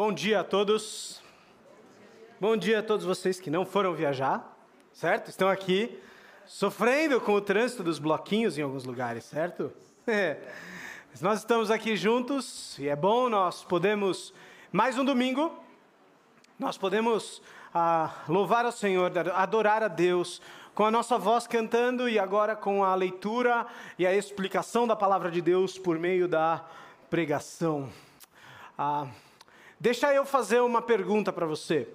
Bom dia a todos. Bom dia a todos vocês que não foram viajar, certo? Estão aqui sofrendo com o trânsito dos bloquinhos em alguns lugares, certo? É. Nós estamos aqui juntos e é bom, nós podemos, mais um domingo, nós podemos ah, louvar ao Senhor, adorar a Deus, com a nossa voz cantando e agora com a leitura e a explicação da palavra de Deus por meio da pregação. Ah, Deixa eu fazer uma pergunta para você.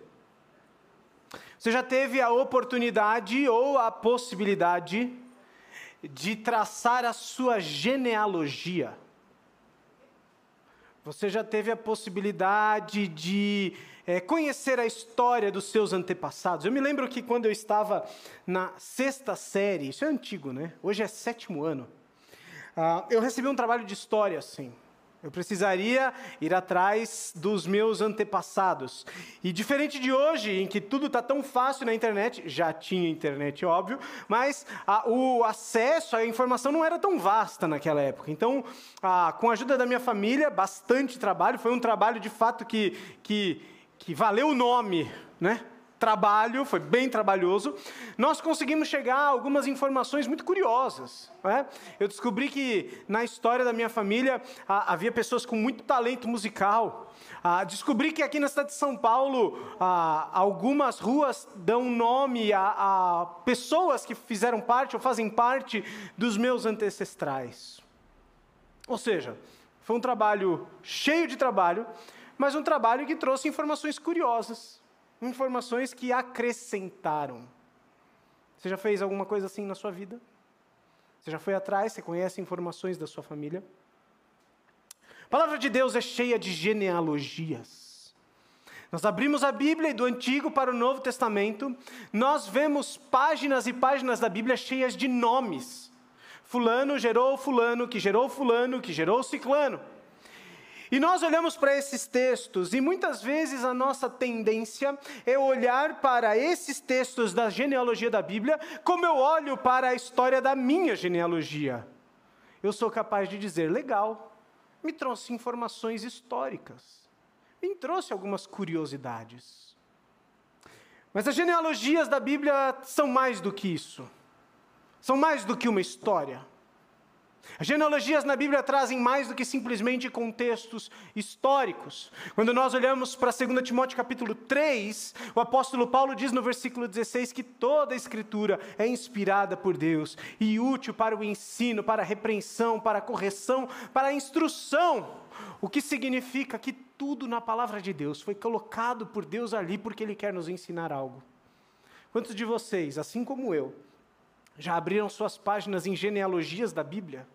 Você já teve a oportunidade ou a possibilidade de traçar a sua genealogia? Você já teve a possibilidade de é, conhecer a história dos seus antepassados? Eu me lembro que quando eu estava na sexta série, isso é antigo, né? Hoje é sétimo ano. Uh, eu recebi um trabalho de história, assim. Eu precisaria ir atrás dos meus antepassados. E diferente de hoje, em que tudo está tão fácil na internet, já tinha internet, óbvio, mas a, o acesso à informação não era tão vasta naquela época. Então, a, com a ajuda da minha família, bastante trabalho, foi um trabalho de fato que, que, que valeu o nome, né? Trabalho, foi bem trabalhoso, nós conseguimos chegar a algumas informações muito curiosas. Né? Eu descobri que na história da minha família ah, havia pessoas com muito talento musical. Ah, descobri que aqui na cidade de São Paulo ah, algumas ruas dão nome a, a pessoas que fizeram parte ou fazem parte dos meus ancestrais. Ou seja, foi um trabalho cheio de trabalho, mas um trabalho que trouxe informações curiosas informações que acrescentaram. Você já fez alguma coisa assim na sua vida? Você já foi atrás? Você conhece informações da sua família? A palavra de Deus é cheia de genealogias. Nós abrimos a Bíblia e do Antigo para o Novo Testamento, nós vemos páginas e páginas da Bíblia cheias de nomes. Fulano gerou Fulano, que gerou Fulano, que gerou Ciclano. E nós olhamos para esses textos e muitas vezes a nossa tendência é olhar para esses textos da genealogia da Bíblia como eu olho para a história da minha genealogia. Eu sou capaz de dizer, legal, me trouxe informações históricas, me trouxe algumas curiosidades. Mas as genealogias da Bíblia são mais do que isso, são mais do que uma história. As genealogias na Bíblia trazem mais do que simplesmente contextos históricos. Quando nós olhamos para 2 Timóteo capítulo 3, o apóstolo Paulo diz no versículo 16 que toda a escritura é inspirada por Deus e útil para o ensino, para a repreensão, para a correção, para a instrução. O que significa que tudo na palavra de Deus foi colocado por Deus ali porque ele quer nos ensinar algo. Quantos de vocês, assim como eu, já abriram suas páginas em genealogias da Bíblia?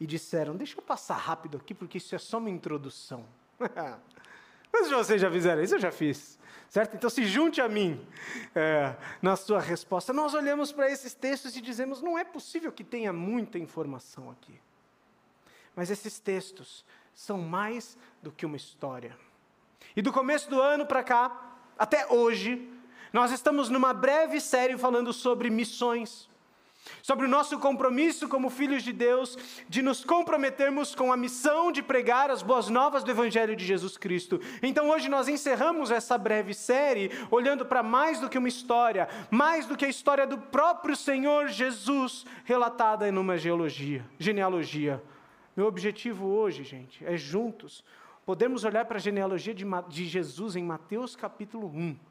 e disseram: Deixa eu passar rápido aqui, porque isso é só uma introdução. Mas vocês já fizeram isso? Eu já fiz. Certo? Então se junte a mim é, na sua resposta. Nós olhamos para esses textos e dizemos: não é possível que tenha muita informação aqui. Mas esses textos são mais do que uma história. E do começo do ano para cá, até hoje, nós estamos numa breve série falando sobre missões sobre o nosso compromisso como filhos de Deus, de nos comprometermos com a missão de pregar as boas novas do Evangelho de Jesus Cristo. Então hoje nós encerramos essa breve série olhando para mais do que uma história, mais do que a história do próprio Senhor Jesus relatada em geologia, genealogia. Meu objetivo hoje, gente, é juntos podemos olhar para a genealogia de, de Jesus em Mateus capítulo 1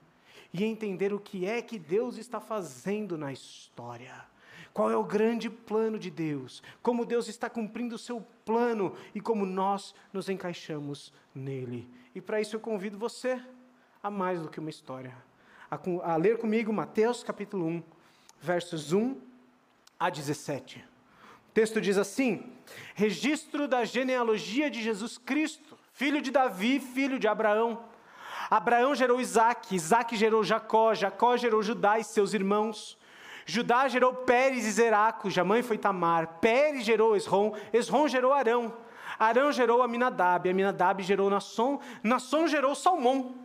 e entender o que é que Deus está fazendo na história qual é o grande plano de Deus? Como Deus está cumprindo o seu plano e como nós nos encaixamos nele. E para isso eu convido você a mais do que uma história, a, a ler comigo Mateus capítulo 1, versos 1 a 17. O texto diz assim: Registro da genealogia de Jesus Cristo, filho de Davi, filho de Abraão. Abraão gerou Isaac, Isaac gerou Jacó, Jacó gerou Judá e seus irmãos. Judá gerou Pérez e Zerá, cuja mãe foi Tamar. Pérez gerou Esrom, Esrom gerou Arão. Arão gerou Aminadab, Aminadab gerou Nasson, Nasson gerou Salmão.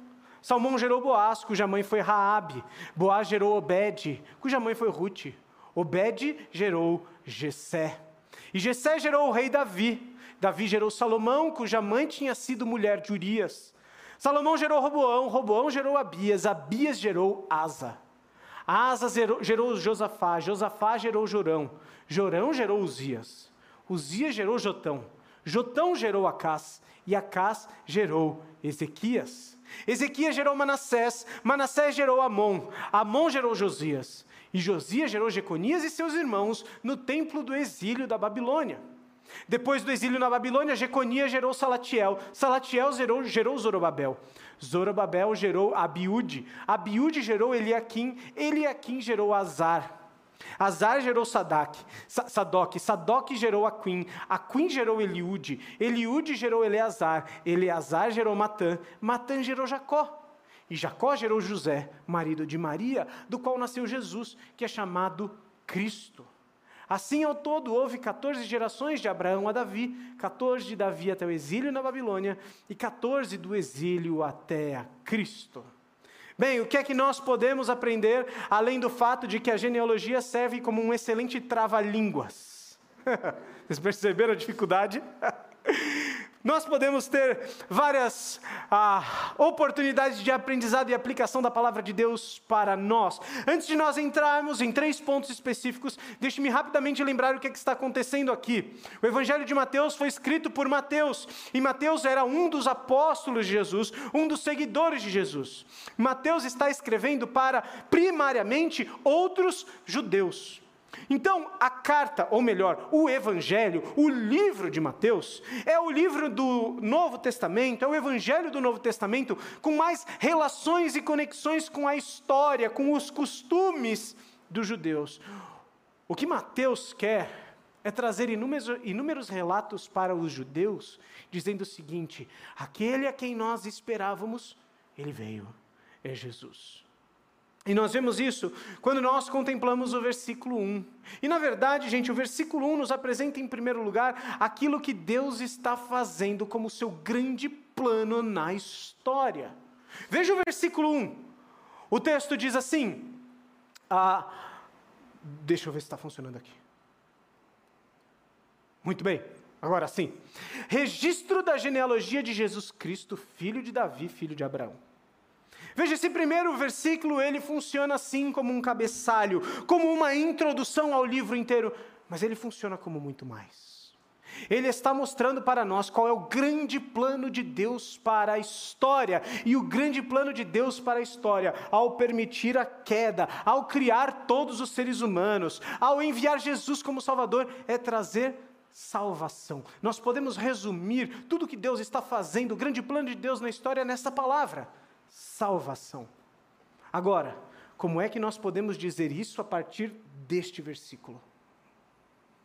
Salmão gerou Boaz, cuja mãe foi Raabe. Boaz gerou Obed, cuja mãe foi Ruth. Obed gerou Jessé. E Jessé gerou o rei Davi. Davi gerou Salomão, cuja mãe tinha sido mulher de Urias. Salomão gerou Roboão, Roboão gerou Abias, Abias gerou Asa. Asa gerou, Josafá, Josafá gerou Jorão, Jorão gerou Uzias. Uzias gerou Jotão, Jotão gerou Acás, e Acás gerou Ezequias. Ezequias gerou Manassés, Manassés gerou Amon, Amon gerou Josias, e Josias gerou Jeconias e seus irmãos no templo do exílio da Babilônia. Depois do exílio na Babilônia, Jeconias gerou Salatiel, Salatiel gerou, gerou Zorobabel, Zorobabel gerou Abiúde, Abiúde gerou Eliaquim, Eliaquim gerou Azar, Azar gerou Sadak, Sadoc, Sadoc gerou Aquim, Aquim gerou Eliúde, Eliúde gerou Eleazar, Eleazar gerou Matã, Matã gerou Jacó. E Jacó gerou José, marido de Maria, do qual nasceu Jesus, que é chamado Cristo. Assim, ao todo, houve 14 gerações de Abraão a Davi, 14 de Davi até o exílio na Babilônia e 14 do exílio até a Cristo. Bem, o que é que nós podemos aprender, além do fato de que a genealogia serve como um excelente trava-línguas? Vocês perceberam a dificuldade? Nós podemos ter várias ah, oportunidades de aprendizado e aplicação da palavra de Deus para nós. Antes de nós entrarmos em três pontos específicos, deixe-me rapidamente lembrar o que, é que está acontecendo aqui. O Evangelho de Mateus foi escrito por Mateus, e Mateus era um dos apóstolos de Jesus, um dos seguidores de Jesus. Mateus está escrevendo para, primariamente, outros judeus. Então, a carta, ou melhor, o Evangelho, o livro de Mateus, é o livro do Novo Testamento, é o Evangelho do Novo Testamento com mais relações e conexões com a história, com os costumes dos judeus. O que Mateus quer é trazer inúmeros, inúmeros relatos para os judeus, dizendo o seguinte: aquele a quem nós esperávamos, ele veio, é Jesus. E nós vemos isso quando nós contemplamos o versículo 1. E na verdade, gente, o versículo 1 nos apresenta em primeiro lugar aquilo que Deus está fazendo como seu grande plano na história. Veja o versículo 1. O texto diz assim: ah, Deixa eu ver se está funcionando aqui. Muito bem, agora sim. Registro da genealogia de Jesus Cristo, filho de Davi, filho de Abraão. Veja, esse primeiro versículo, ele funciona assim como um cabeçalho, como uma introdução ao livro inteiro, mas ele funciona como muito mais. Ele está mostrando para nós qual é o grande plano de Deus para a história. E o grande plano de Deus para a história, ao permitir a queda, ao criar todos os seres humanos, ao enviar Jesus como Salvador, é trazer salvação. Nós podemos resumir tudo que Deus está fazendo, o grande plano de Deus na história, nessa palavra salvação. Agora, como é que nós podemos dizer isso a partir deste versículo?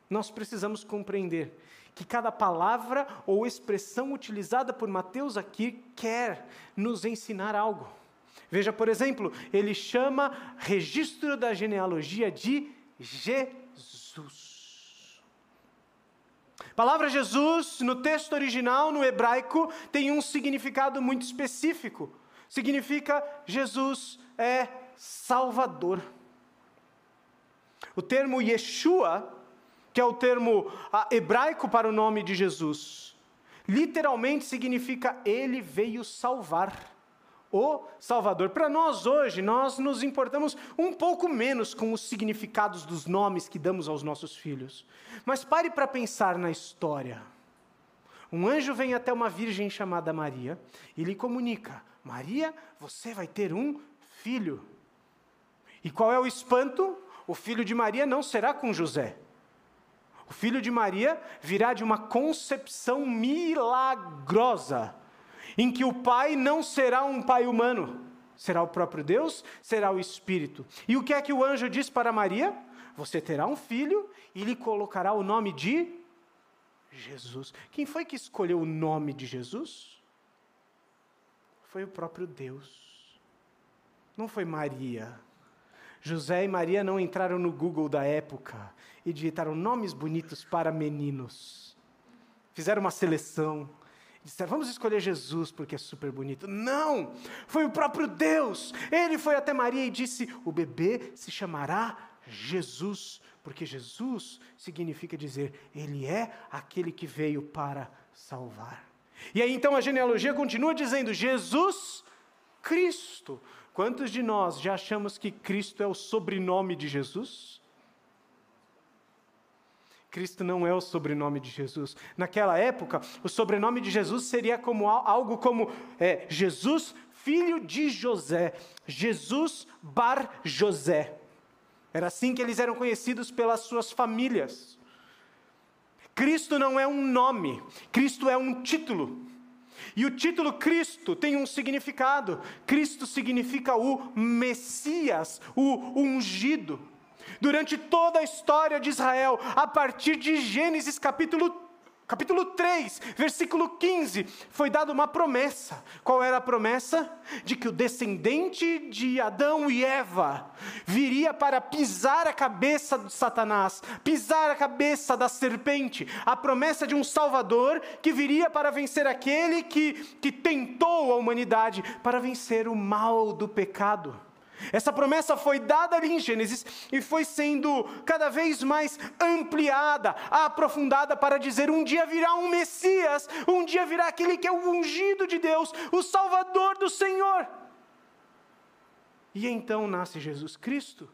Nós precisamos compreender que cada palavra ou expressão utilizada por Mateus aqui quer nos ensinar algo. Veja, por exemplo, ele chama registro da genealogia de Jesus. A palavra Jesus, no texto original, no hebraico, tem um significado muito específico significa Jesus é Salvador. O termo Yeshua, que é o termo ah, hebraico para o nome de Jesus, literalmente significa Ele veio salvar. O Salvador. Para nós hoje, nós nos importamos um pouco menos com os significados dos nomes que damos aos nossos filhos. Mas pare para pensar na história. Um anjo vem até uma virgem chamada Maria e lhe comunica: Maria, você vai ter um filho. E qual é o espanto? O filho de Maria não será com José. O filho de Maria virá de uma concepção milagrosa, em que o pai não será um pai humano, será o próprio Deus, será o Espírito. E o que é que o anjo diz para Maria? Você terá um filho e lhe colocará o nome de Jesus. Quem foi que escolheu o nome de Jesus? Foi o próprio Deus. Não foi Maria. José e Maria não entraram no Google da época e digitaram nomes bonitos para meninos. Fizeram uma seleção. Disseram, vamos escolher Jesus porque é super bonito. Não! Foi o próprio Deus. Ele foi até Maria e disse: O bebê se chamará Jesus, porque Jesus significa dizer, Ele é aquele que veio para salvar. E aí então a genealogia continua dizendo: Jesus Cristo. Quantos de nós já achamos que Cristo é o sobrenome de Jesus? Cristo não é o sobrenome de Jesus. Naquela época, o sobrenome de Jesus seria como algo como é, Jesus, filho de José, Jesus Bar José. Era assim que eles eram conhecidos pelas suas famílias. Cristo não é um nome, Cristo é um título. E o título Cristo tem um significado. Cristo significa o Messias, o ungido. Durante toda a história de Israel, a partir de Gênesis capítulo capítulo 3, versículo 15, foi dada uma promessa. Qual era a promessa? De que o descendente de Adão e Eva viria para pisar a cabeça de Satanás, pisar a cabeça da serpente. A promessa de um Salvador que viria para vencer aquele que, que tentou a humanidade, para vencer o mal do pecado. Essa promessa foi dada ali em Gênesis e foi sendo cada vez mais ampliada, aprofundada para dizer: um dia virá um Messias, um dia virá aquele que é o ungido de Deus, o Salvador do Senhor. E então nasce Jesus Cristo,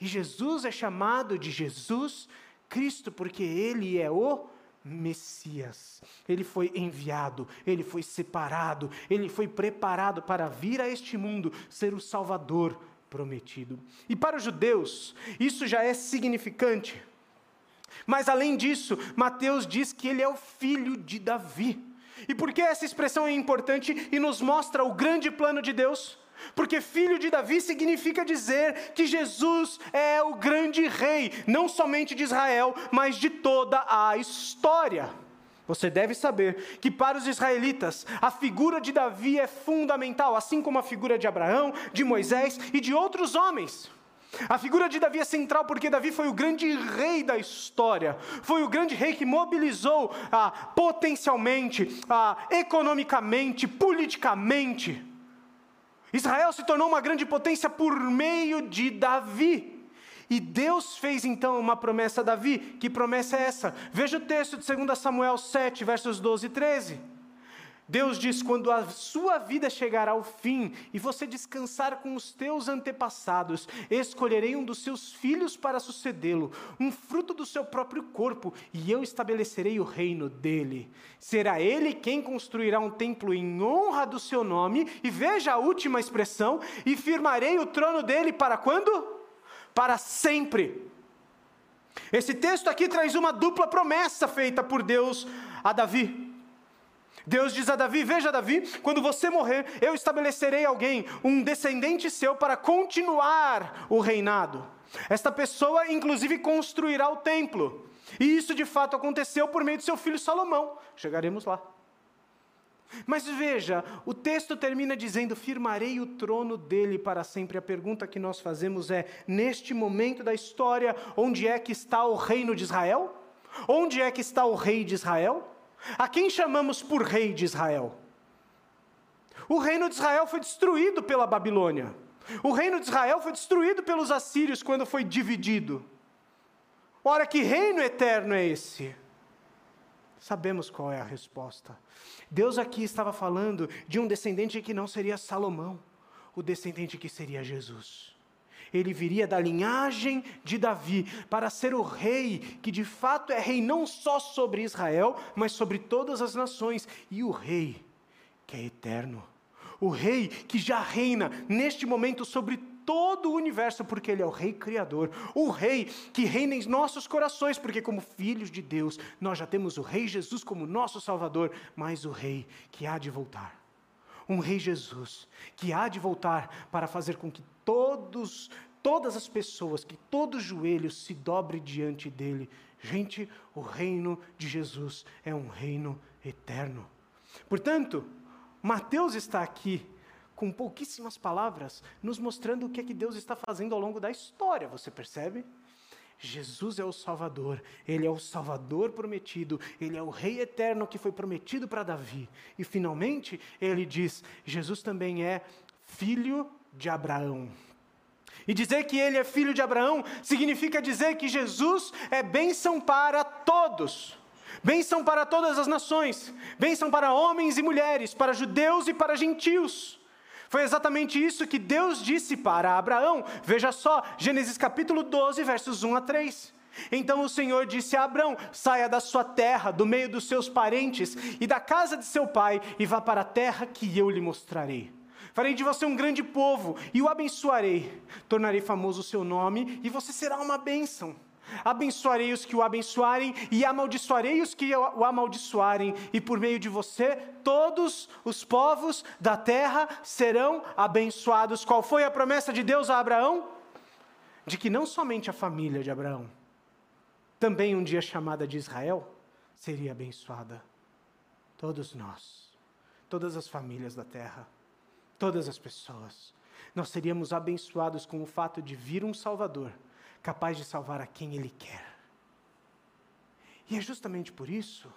e Jesus é chamado de Jesus Cristo porque ele é o Messias. Ele foi enviado, ele foi separado, ele foi preparado para vir a este mundo ser o Salvador prometido. E para os judeus, isso já é significante. Mas além disso, Mateus diz que ele é o filho de Davi. E por que essa expressão é importante e nos mostra o grande plano de Deus? Porque filho de Davi significa dizer que Jesus é o grande rei, não somente de Israel, mas de toda a história. Você deve saber que para os israelitas a figura de Davi é fundamental, assim como a figura de Abraão, de Moisés e de outros homens. A figura de Davi é central porque Davi foi o grande rei da história, foi o grande rei que mobilizou ah, potencialmente, ah, economicamente, politicamente. Israel se tornou uma grande potência por meio de Davi. E Deus fez então uma promessa a Davi. Que promessa é essa? Veja o texto de 2 Samuel 7, versos 12 e 13. Deus diz: quando a sua vida chegar ao fim e você descansar com os teus antepassados, escolherei um dos seus filhos para sucedê-lo, um fruto do seu próprio corpo, e eu estabelecerei o reino dele. Será ele quem construirá um templo em honra do seu nome, e veja a última expressão: e firmarei o trono dele para quando? Para sempre. Esse texto aqui traz uma dupla promessa feita por Deus a Davi. Deus diz a Davi: Veja, Davi, quando você morrer, eu estabelecerei alguém, um descendente seu, para continuar o reinado. Esta pessoa, inclusive, construirá o templo. E isso de fato aconteceu por meio de seu filho Salomão. Chegaremos lá. Mas veja, o texto termina dizendo: firmarei o trono dele para sempre. A pergunta que nós fazemos é: neste momento da história, onde é que está o reino de Israel? Onde é que está o rei de Israel? A quem chamamos por rei de Israel? O reino de Israel foi destruído pela Babilônia. O reino de Israel foi destruído pelos assírios quando foi dividido. Ora, que reino eterno é esse? Sabemos qual é a resposta. Deus aqui estava falando de um descendente que não seria Salomão, o descendente que seria Jesus. Ele viria da linhagem de Davi para ser o rei que de fato é rei não só sobre Israel, mas sobre todas as nações, e o rei que é eterno. O rei que já reina neste momento sobre todo o universo, porque Ele é o Rei Criador, o Rei que reina em nossos corações, porque, como filhos de Deus, nós já temos o Rei Jesus como nosso Salvador, mas o Rei que há de voltar. Um Rei Jesus que há de voltar para fazer com que todos, todas as pessoas, que todo joelho se dobre diante dele. Gente, o reino de Jesus é um reino eterno. Portanto, Mateus está aqui com pouquíssimas palavras, nos mostrando o que é que Deus está fazendo ao longo da história, você percebe? Jesus é o Salvador, Ele é o Salvador prometido, Ele é o Rei eterno que foi prometido para Davi. E finalmente, ele diz: Jesus também é filho de Abraão. E dizer que ele é filho de Abraão significa dizer que Jesus é bênção para todos. Bênção para todas as nações, bênção para homens e mulheres, para judeus e para gentios. Foi exatamente isso que Deus disse para Abraão. Veja só, Gênesis capítulo 12, versos 1 a 3. Então o Senhor disse a Abraão: saia da sua terra, do meio dos seus parentes e da casa de seu pai, e vá para a terra que eu lhe mostrarei. Farei de você um grande povo e o abençoarei. Tornarei famoso o seu nome e você será uma bênção. Abençoarei os que o abençoarem e amaldiçoarei os que o amaldiçoarem, e por meio de você todos os povos da terra serão abençoados. Qual foi a promessa de Deus a Abraão? De que não somente a família de Abraão, também um dia chamada de Israel, seria abençoada. Todos nós, todas as famílias da terra, todas as pessoas, nós seríamos abençoados com o fato de vir um Salvador capaz de salvar a quem Ele quer. E é justamente por isso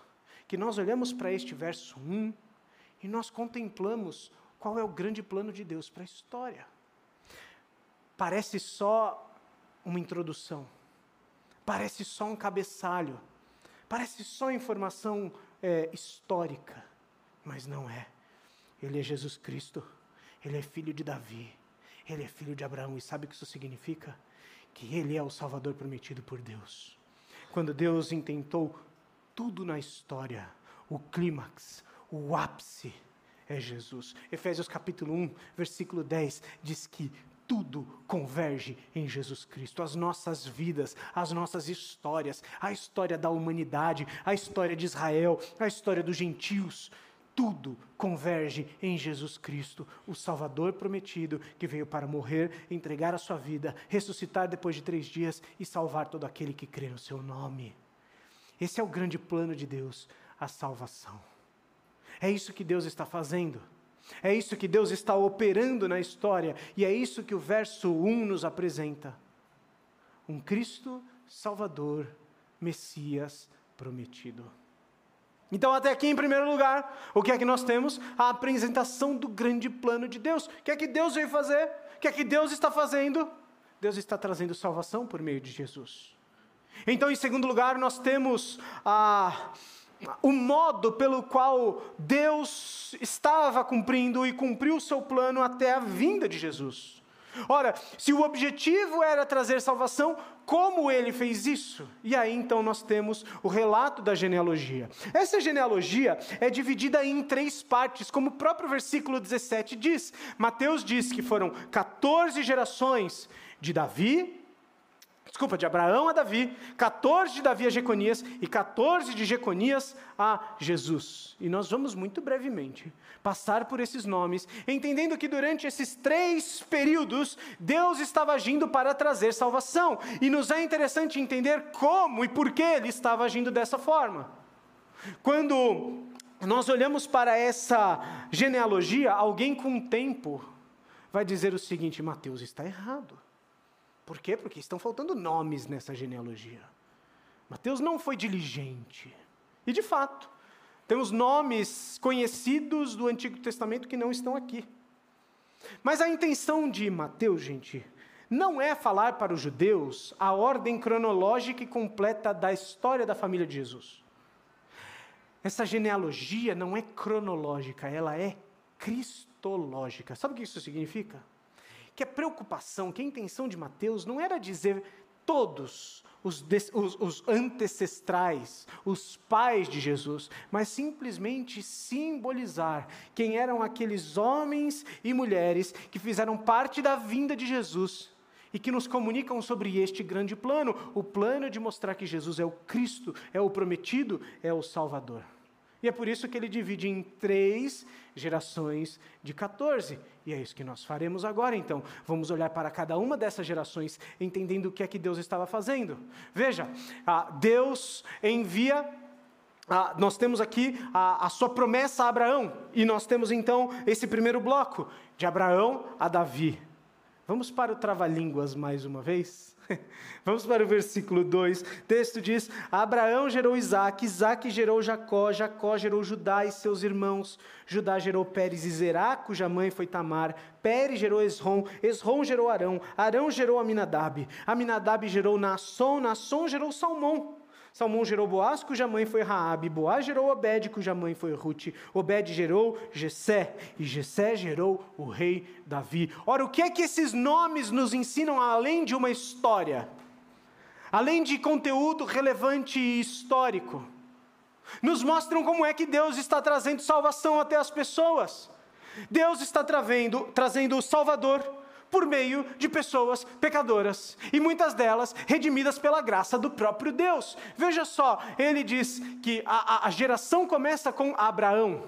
que nós olhamos para este verso 1 e nós contemplamos qual é o grande plano de Deus para a história. Parece só uma introdução, parece só um cabeçalho, parece só informação é, histórica, mas não é. Ele é Jesus Cristo, ele é filho de Davi, ele é filho de Abraão, e sabe o que isso significa? Que Ele é o Salvador prometido por Deus. Quando Deus intentou tudo na história, o clímax, o ápice é Jesus. Efésios capítulo 1, versículo 10 diz que tudo converge em Jesus Cristo. As nossas vidas, as nossas histórias, a história da humanidade, a história de Israel, a história dos gentios, tudo converge em Jesus Cristo, o Salvador prometido, que veio para morrer, entregar a sua vida, ressuscitar depois de três dias e salvar todo aquele que crê no seu nome. Esse é o grande plano de Deus, a salvação. É isso que Deus está fazendo. É isso que Deus está operando na história, e é isso que o verso 1 nos apresenta. Um Cristo Salvador, Messias prometido. Então, até aqui, em primeiro lugar, o que é que nós temos? A apresentação do grande plano de Deus. O que é que Deus veio fazer? O que é que Deus está fazendo? Deus está trazendo salvação por meio de Jesus. Então, em segundo lugar, nós temos a, o modo pelo qual Deus estava cumprindo e cumpriu o seu plano até a vinda de Jesus. Ora, se o objetivo era trazer salvação, como ele fez isso? E aí então nós temos o relato da genealogia. Essa genealogia é dividida em três partes, como o próprio versículo 17 diz. Mateus diz que foram 14 gerações de Davi, desculpa, de Abraão a Davi, 14 de Davi a Jeconias e 14 de Jeconias a Jesus. E nós vamos muito brevemente passar por esses nomes, entendendo que durante esses três períodos, Deus estava agindo para trazer salvação. E nos é interessante entender como e por que ele estava agindo dessa forma. Quando nós olhamos para essa genealogia, alguém com tempo vai dizer o seguinte: Mateus está errado. Por quê? Porque estão faltando nomes nessa genealogia. Mateus não foi diligente. E de fato, temos nomes conhecidos do Antigo Testamento que não estão aqui. Mas a intenção de Mateus, gente, não é falar para os judeus a ordem cronológica e completa da história da família de Jesus. Essa genealogia não é cronológica, ela é cristológica. Sabe o que isso significa? Que a preocupação, que a intenção de Mateus não era dizer todos os, os, os, antecestrais, os pais de Jesus, mas simplesmente simbolizar quem eram aqueles homens e mulheres que fizeram parte da vinda de Jesus e que nos comunicam sobre este grande plano o plano de mostrar que Jesus é o Cristo, é o prometido, é o Salvador. E é por isso que ele divide em três gerações de 14. E é isso que nós faremos agora, então. Vamos olhar para cada uma dessas gerações, entendendo o que é que Deus estava fazendo. Veja, Deus envia ah, nós temos aqui a, a, sua promessa a Abraão, e nós temos então esse primeiro bloco, de Abraão a Davi. Vamos para o trava-línguas mais uma vez? Vamos para o versículo 2. O texto diz: Abraão gerou Isaac, Isaac gerou Jacó, Jacó gerou Judá e seus irmãos. Judá gerou Pérez e Zerá, cuja mãe foi Tamar. Pérez gerou Esrom, Esrom gerou Arão, Arão gerou Aminadab. Aminadab gerou Naasson, Naasson gerou Salmão. Salmão gerou Boaz, cuja mãe foi Raabe. Boaz gerou Obed, cuja mãe foi Ruth. Obed gerou Jessé, e Jessé gerou o rei Davi. Ora, o que é que esses nomes nos ensinam além de uma história? Além de conteúdo relevante e histórico? Nos mostram como é que Deus está trazendo salvação até as pessoas. Deus está trazendo, trazendo o Salvador por meio de pessoas pecadoras, e muitas delas redimidas pela graça do próprio Deus. Veja só, ele diz que a, a geração começa com Abraão.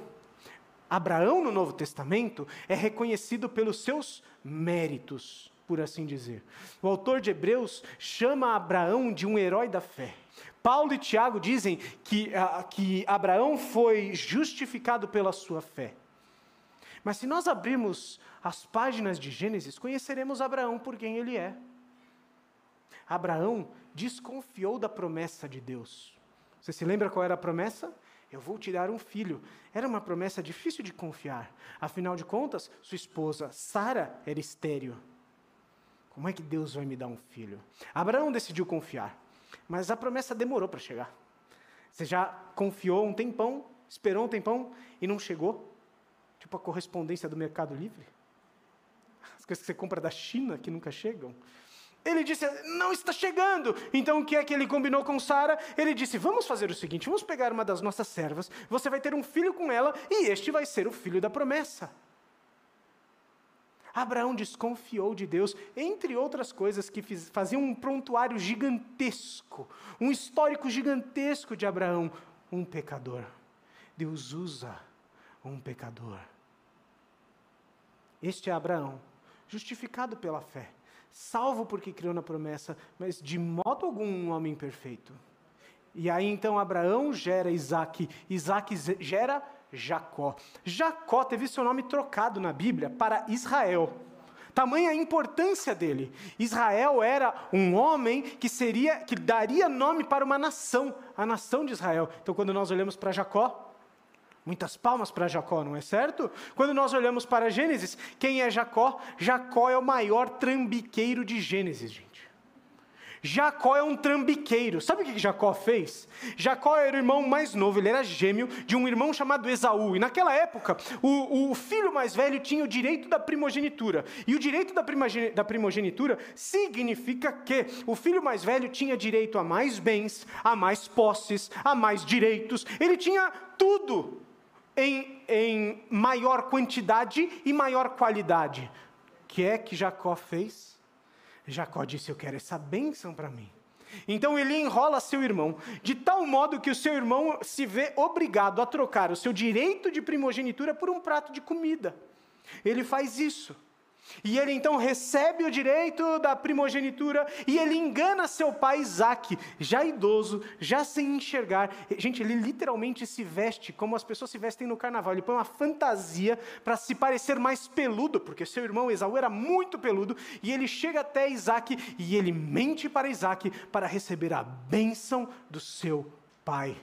Abraão, no Novo Testamento, é reconhecido pelos seus méritos, por assim dizer. O autor de Hebreus chama Abraão de um herói da fé. Paulo e Tiago dizem que, uh, que Abraão foi justificado pela sua fé. Mas se nós abrirmos as páginas de Gênesis, conheceremos Abraão por quem ele é. Abraão desconfiou da promessa de Deus. Você se lembra qual era a promessa? Eu vou te dar um filho. Era uma promessa difícil de confiar. Afinal de contas, sua esposa, Sara, era estéril. Como é que Deus vai me dar um filho? Abraão decidiu confiar, mas a promessa demorou para chegar. Você já confiou um tempão, esperou um tempão e não chegou? Tipo a correspondência do Mercado Livre. As coisas que você compra da China que nunca chegam. Ele disse: Não está chegando. Então o que é que ele combinou com Sara? Ele disse: Vamos fazer o seguinte: vamos pegar uma das nossas servas, você vai ter um filho com ela, e este vai ser o filho da promessa. Abraão desconfiou de Deus, entre outras coisas que fiz, faziam um prontuário gigantesco, um histórico gigantesco de Abraão, um pecador. Deus usa um pecador. Este é Abraão, justificado pela fé, salvo porque criou na promessa, mas de modo algum um homem perfeito. E aí então Abraão gera Isaac, Isaac gera Jacó. Jacó teve seu nome trocado na Bíblia para Israel. Tamanha a importância dele. Israel era um homem que seria, que daria nome para uma nação, a nação de Israel. Então, quando nós olhamos para Jacó, Muitas palmas para Jacó, não é certo? Quando nós olhamos para Gênesis, quem é Jacó? Jacó é o maior trambiqueiro de Gênesis, gente. Jacó é um trambiqueiro. Sabe o que Jacó fez? Jacó era o irmão mais novo, ele era gêmeo de um irmão chamado Esaú. E naquela época, o, o filho mais velho tinha o direito da primogenitura. E o direito da, da primogenitura significa que o filho mais velho tinha direito a mais bens, a mais posses, a mais direitos. Ele tinha tudo em, em maior quantidade e maior qualidade. O que é que Jacó fez? Jacó disse: Eu quero essa bênção para mim. Então ele enrola seu irmão, de tal modo que o seu irmão se vê obrigado a trocar o seu direito de primogenitura por um prato de comida. Ele faz isso. E ele então recebe o direito da primogenitura e ele engana seu pai Isaac, já idoso, já sem enxergar. Gente, ele literalmente se veste como as pessoas se vestem no carnaval. Ele põe uma fantasia para se parecer mais peludo, porque seu irmão Esaú era muito peludo. E ele chega até Isaac e ele mente para Isaac para receber a bênção do seu pai.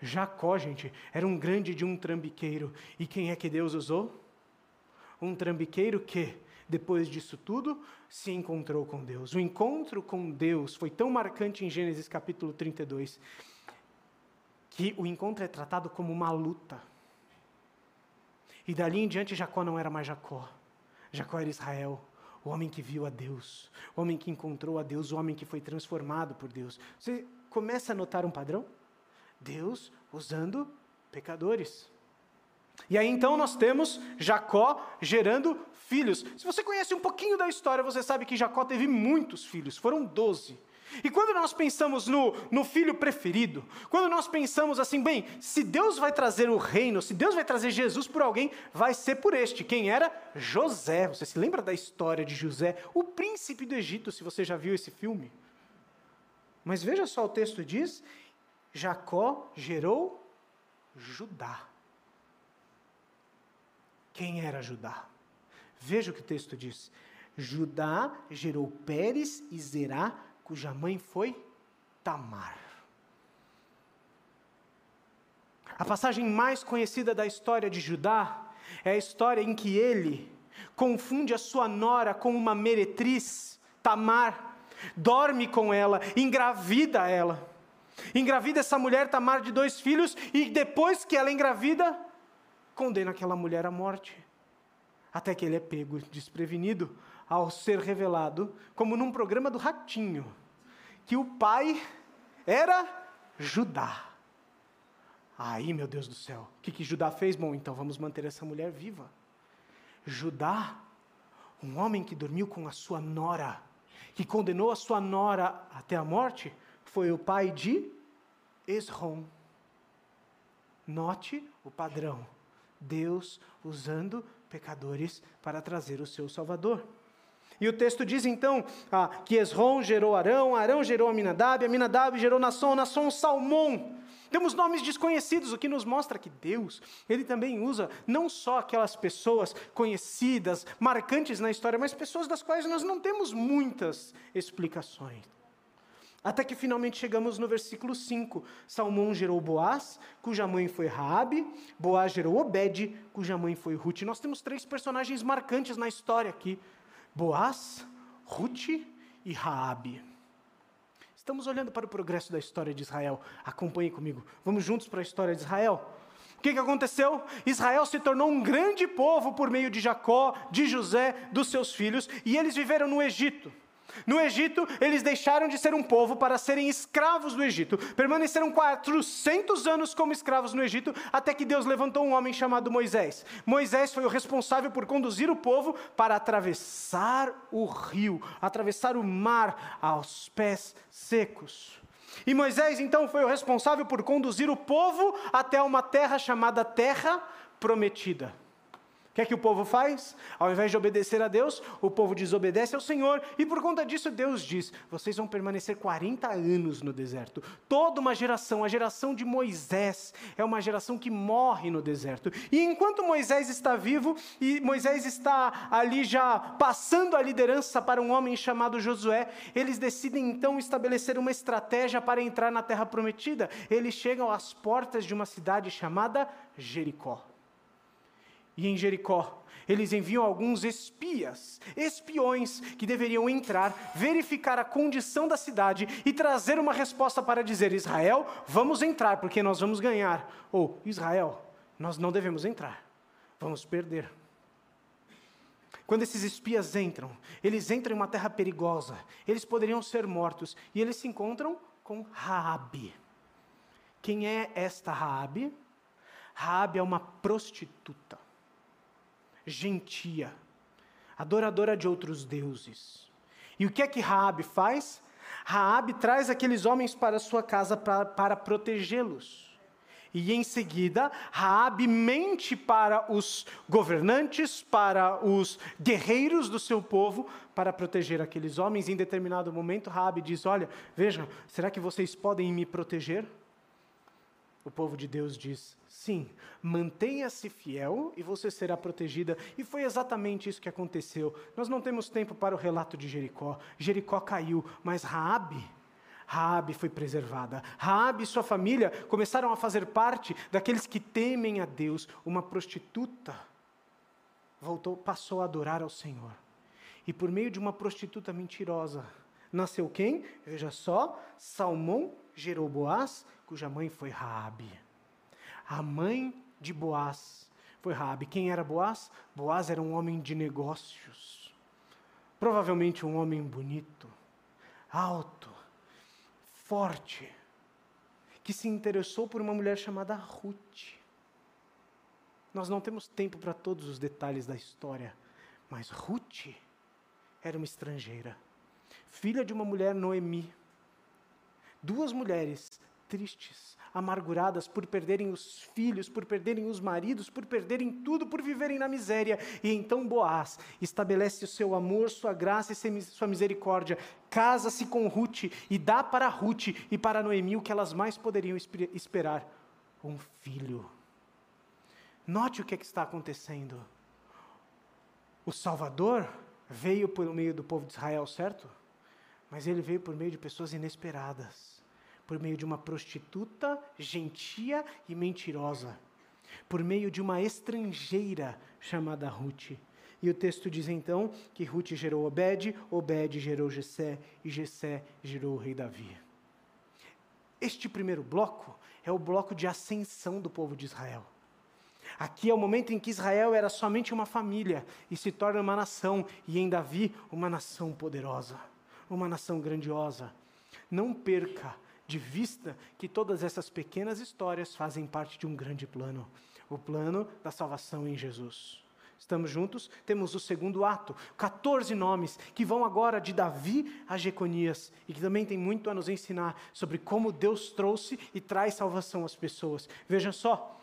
Jacó, gente, era um grande de um trambiqueiro. E quem é que Deus usou? Um trambiqueiro que, depois disso tudo, se encontrou com Deus. O encontro com Deus foi tão marcante em Gênesis capítulo 32 que o encontro é tratado como uma luta. E dali em diante Jacó não era mais Jacó. Jacó era Israel, o homem que viu a Deus, o homem que encontrou a Deus, o homem que foi transformado por Deus. Você começa a notar um padrão? Deus usando pecadores. E aí então nós temos Jacó gerando filhos. Se você conhece um pouquinho da história, você sabe que Jacó teve muitos filhos, foram doze. E quando nós pensamos no, no filho preferido, quando nós pensamos assim, bem, se Deus vai trazer o reino, se Deus vai trazer Jesus por alguém, vai ser por este. Quem era? José. Você se lembra da história de José, o príncipe do Egito, se você já viu esse filme? Mas veja só, o texto diz: Jacó gerou Judá. Quem era Judá? Veja o que o texto diz. Judá gerou Pérez e Zerá, cuja mãe foi Tamar. A passagem mais conhecida da história de Judá é a história em que ele confunde a sua nora com uma meretriz, Tamar, dorme com ela, engravida ela. Engravida essa mulher, Tamar, de dois filhos, e depois que ela engravida, condena aquela mulher à morte. Até que ele é pego desprevenido ao ser revelado, como num programa do Ratinho, que o pai era Judá. Aí, meu Deus do céu, o que, que Judá fez? Bom, então vamos manter essa mulher viva. Judá, um homem que dormiu com a sua nora, que condenou a sua nora até a morte, foi o pai de Esrom. Note o padrão. Deus usando pecadores para trazer o seu Salvador. E o texto diz então ah, que Esrom gerou Arão, Arão gerou Aminadab, Aminadab gerou Nasson, Nasson Salmão. Temos nomes desconhecidos, o que nos mostra que Deus, Ele também usa não só aquelas pessoas conhecidas, marcantes na história, mas pessoas das quais nós não temos muitas explicações. Até que finalmente chegamos no versículo 5. Salmão gerou Boaz, cuja mãe foi Raabe. Boaz gerou Obed, cuja mãe foi Ruth. Nós temos três personagens marcantes na história aqui: Boaz, Ruth e Raabe. Estamos olhando para o progresso da história de Israel. Acompanhe comigo. Vamos juntos para a história de Israel. O que, que aconteceu? Israel se tornou um grande povo por meio de Jacó, de José, dos seus filhos, e eles viveram no Egito. No Egito, eles deixaram de ser um povo para serem escravos do Egito. Permaneceram 400 anos como escravos no Egito, até que Deus levantou um homem chamado Moisés. Moisés foi o responsável por conduzir o povo para atravessar o rio, atravessar o mar aos pés secos. E Moisés então foi o responsável por conduzir o povo até uma terra chamada Terra Prometida que é que o povo faz? Ao invés de obedecer a Deus, o povo desobedece ao Senhor, e por conta disso Deus diz: vocês vão permanecer 40 anos no deserto. Toda uma geração, a geração de Moisés, é uma geração que morre no deserto. E enquanto Moisés está vivo, e Moisés está ali já passando a liderança para um homem chamado Josué, eles decidem então estabelecer uma estratégia para entrar na terra prometida. Eles chegam às portas de uma cidade chamada Jericó e em Jericó. Eles enviam alguns espias, espiões, que deveriam entrar, verificar a condição da cidade e trazer uma resposta para dizer: Israel, vamos entrar, porque nós vamos ganhar. Ou Israel, nós não devemos entrar, vamos perder. Quando esses espias entram, eles entram em uma terra perigosa, eles poderiam ser mortos, e eles se encontram com Raabe. Quem é esta Raabe? Raabe é uma prostituta gentia, adoradora de outros deuses. E o que é que Raabe faz? Raabe traz aqueles homens para sua casa para, para protegê-los. E em seguida, Raabe mente para os governantes, para os guerreiros do seu povo, para proteger aqueles homens. Em determinado momento, Raabe diz: "Olha, vejam, será que vocês podem me proteger?" O povo de Deus diz: Sim, mantenha-se fiel e você será protegida. E foi exatamente isso que aconteceu. Nós não temos tempo para o relato de Jericó. Jericó caiu, mas Raabe, Raabe foi preservada. Raabe e sua família começaram a fazer parte daqueles que temem a Deus. Uma prostituta voltou, passou a adorar ao Senhor. E por meio de uma prostituta mentirosa, nasceu quem? Veja só, Salmão gerou Boaz, cuja mãe foi Raabe. A mãe de Boaz foi Raabe. Quem era Boaz? Boaz era um homem de negócios. Provavelmente um homem bonito, alto, forte, que se interessou por uma mulher chamada Ruth. Nós não temos tempo para todos os detalhes da história, mas Ruth era uma estrangeira, filha de uma mulher Noemi. Duas mulheres tristes, amarguradas por perderem os filhos, por perderem os maridos, por perderem tudo, por viverem na miséria. E então Boaz estabelece o seu amor, sua graça e sua misericórdia, casa-se com Ruth e dá para Ruth e para Noemi o que elas mais poderiam esperar: um filho. Note o que, é que está acontecendo. O Salvador veio por meio do povo de Israel, certo? Mas ele veio por meio de pessoas inesperadas, por meio de uma prostituta gentia e mentirosa, por meio de uma estrangeira chamada Ruth. E o texto diz então que Ruth gerou Obed, Obed gerou Jessé e Jessé gerou o rei Davi. Este primeiro bloco é o bloco de ascensão do povo de Israel. Aqui é o momento em que Israel era somente uma família e se torna uma nação, e em Davi, uma nação poderosa, uma nação grandiosa. Não perca de vista que todas essas pequenas histórias fazem parte de um grande plano o plano da salvação em Jesus. Estamos juntos? Temos o segundo ato, 14 nomes que vão agora de Davi a Jeconias e que também tem muito a nos ensinar sobre como Deus trouxe e traz salvação às pessoas. Veja só,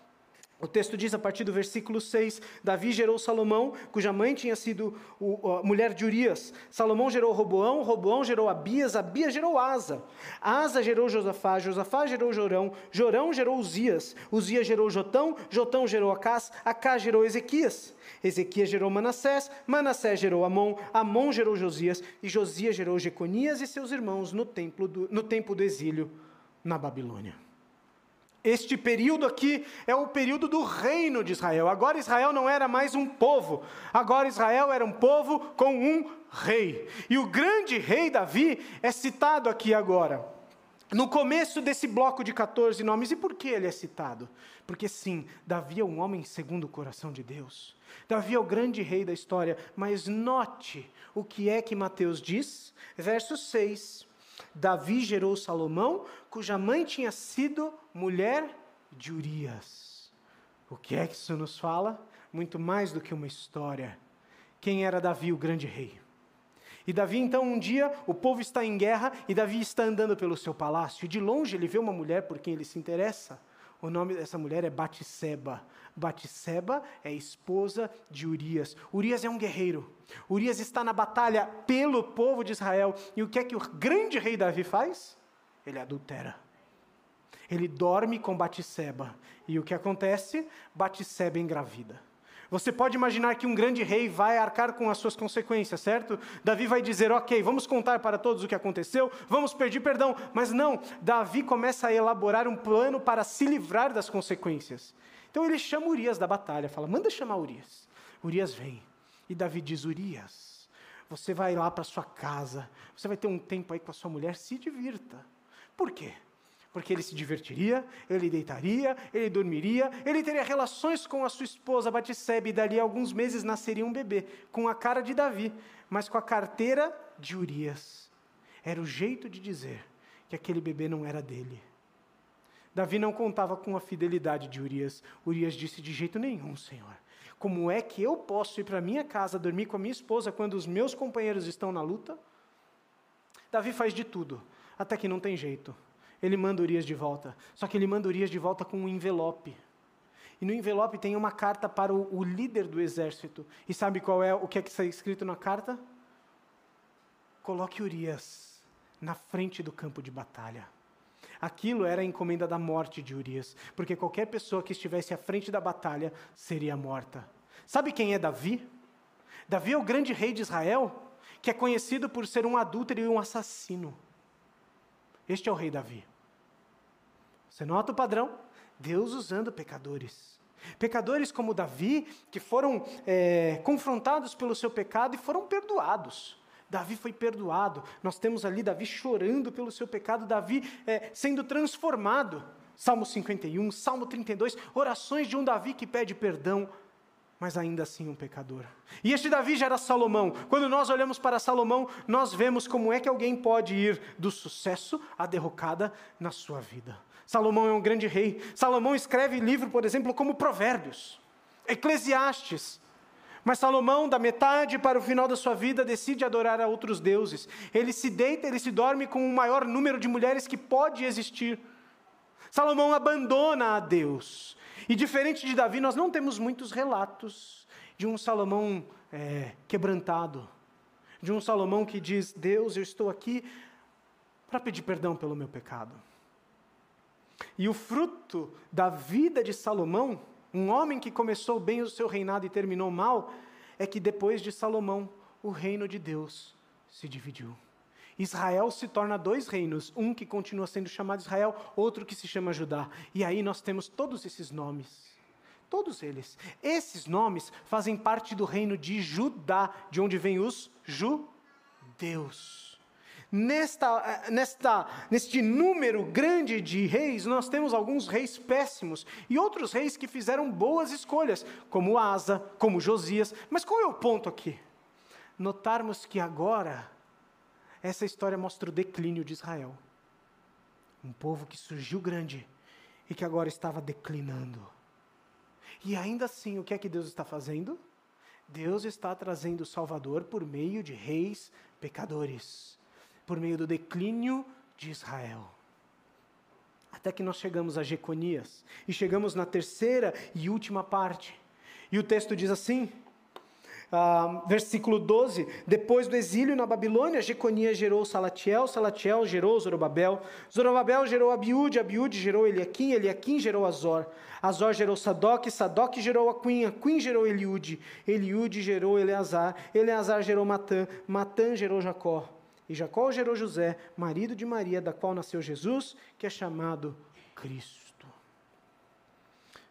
o texto diz a partir do versículo 6: Davi gerou Salomão, cuja mãe tinha sido a mulher de Urias. Salomão gerou Roboão, Roboão gerou Abias, Abias gerou Asa. Asa gerou Josafá, Josafá gerou Jorão, Jorão gerou Uzias. Uzias gerou Jotão, Jotão gerou Acás, Acás gerou Ezequias. Ezequias gerou Manassés, Manassés gerou Amon, Amon gerou Josias, e Josias gerou Jeconias e seus irmãos no, templo do, no tempo do exílio na Babilônia. Este período aqui é o período do reino de Israel. Agora Israel não era mais um povo, agora Israel era um povo com um rei. E o grande rei Davi é citado aqui agora. No começo desse bloco de 14 nomes, e por que ele é citado? Porque sim, Davi é um homem segundo o coração de Deus. Davi é o grande rei da história, mas note o que é que Mateus diz, verso 6. Davi gerou Salomão, cuja mãe tinha sido mulher de Urias. O que é que isso nos fala? Muito mais do que uma história. Quem era Davi, o grande rei? E Davi, então, um dia, o povo está em guerra e Davi está andando pelo seu palácio. E de longe ele vê uma mulher por quem ele se interessa. O nome dessa mulher é Batisseba. Batisseba é esposa de Urias. Urias é um guerreiro. Urias está na batalha pelo povo de Israel. E o que é que o grande rei Davi faz? Ele adultera. Ele dorme com Batisseba. E o que acontece? Batisseba engravida. Você pode imaginar que um grande rei vai arcar com as suas consequências, certo? Davi vai dizer: Ok, vamos contar para todos o que aconteceu, vamos pedir perdão. Mas não, Davi começa a elaborar um plano para se livrar das consequências. Então ele chama Urias da batalha, fala: manda chamar Urias. Urias vem. E Davi diz: Urias, você vai lá para sua casa, você vai ter um tempo aí com a sua mulher, se divirta. Por quê? Porque ele se divertiria, ele deitaria, ele dormiria, ele teria relações com a sua esposa Batsebe e dali a alguns meses nasceria um bebê, com a cara de Davi, mas com a carteira de Urias. Era o jeito de dizer que aquele bebê não era dele. Davi não contava com a fidelidade de Urias. Urias disse: De jeito nenhum, Senhor. Como é que eu posso ir para minha casa dormir com a minha esposa quando os meus companheiros estão na luta? Davi faz de tudo, até que não tem jeito. Ele manda Urias de volta. Só que ele manda Urias de volta com um envelope. E no envelope tem uma carta para o, o líder do exército. E sabe qual é o que é que está escrito na carta? Coloque Urias na frente do campo de batalha. Aquilo era a encomenda da morte de Urias, porque qualquer pessoa que estivesse à frente da batalha seria morta. Sabe quem é Davi? Davi é o grande rei de Israel, que é conhecido por ser um adúltero e um assassino. Este é o rei Davi. Você nota o padrão? Deus usando pecadores. Pecadores como Davi, que foram é, confrontados pelo seu pecado e foram perdoados. Davi foi perdoado. Nós temos ali Davi chorando pelo seu pecado, Davi é, sendo transformado. Salmo 51, Salmo 32, orações de um Davi que pede perdão, mas ainda assim um pecador. E este Davi já era Salomão. Quando nós olhamos para Salomão, nós vemos como é que alguém pode ir do sucesso à derrocada na sua vida. Salomão é um grande rei. Salomão escreve livro, por exemplo, como Provérbios, Eclesiastes, mas Salomão, da metade para o final da sua vida, decide adorar a outros deuses. Ele se deita, ele se dorme com o maior número de mulheres que pode existir. Salomão abandona a Deus. E diferente de Davi, nós não temos muitos relatos de um Salomão é, quebrantado, de um Salomão que diz: Deus, eu estou aqui para pedir perdão pelo meu pecado. E o fruto da vida de Salomão um homem que começou bem o seu reinado e terminou mal, é que depois de Salomão, o reino de Deus se dividiu. Israel se torna dois reinos, um que continua sendo chamado Israel, outro que se chama Judá. E aí nós temos todos esses nomes. Todos eles. Esses nomes fazem parte do reino de Judá, de onde vêm os judeus. Nesta, eh, nesta, neste número grande de reis, nós temos alguns reis péssimos e outros reis que fizeram boas escolhas, como Asa, como Josias. Mas qual é o ponto aqui? Notarmos que agora essa história mostra o declínio de Israel. Um povo que surgiu grande e que agora estava declinando. E ainda assim, o que é que Deus está fazendo? Deus está trazendo o Salvador por meio de reis pecadores, por meio do declínio de Israel. Até que nós chegamos a Jeconias e chegamos na terceira e última parte. E o texto diz assim: ah, versículo 12: Depois do exílio na Babilônia, Jeconias gerou Salatiel, Salatiel gerou Zorobabel, Zorobabel gerou Abiúde, Abiúde gerou Eliaquim, Eliaquim gerou Azor, Azor gerou Sadoc, Sadoc gerou Aquim, Aquim gerou Eliúde, Eliúde gerou Eleazar, Eleazar gerou Matã, Matã gerou Jacó. E Jacó gerou José, marido de Maria, da qual nasceu Jesus, que é chamado Cristo.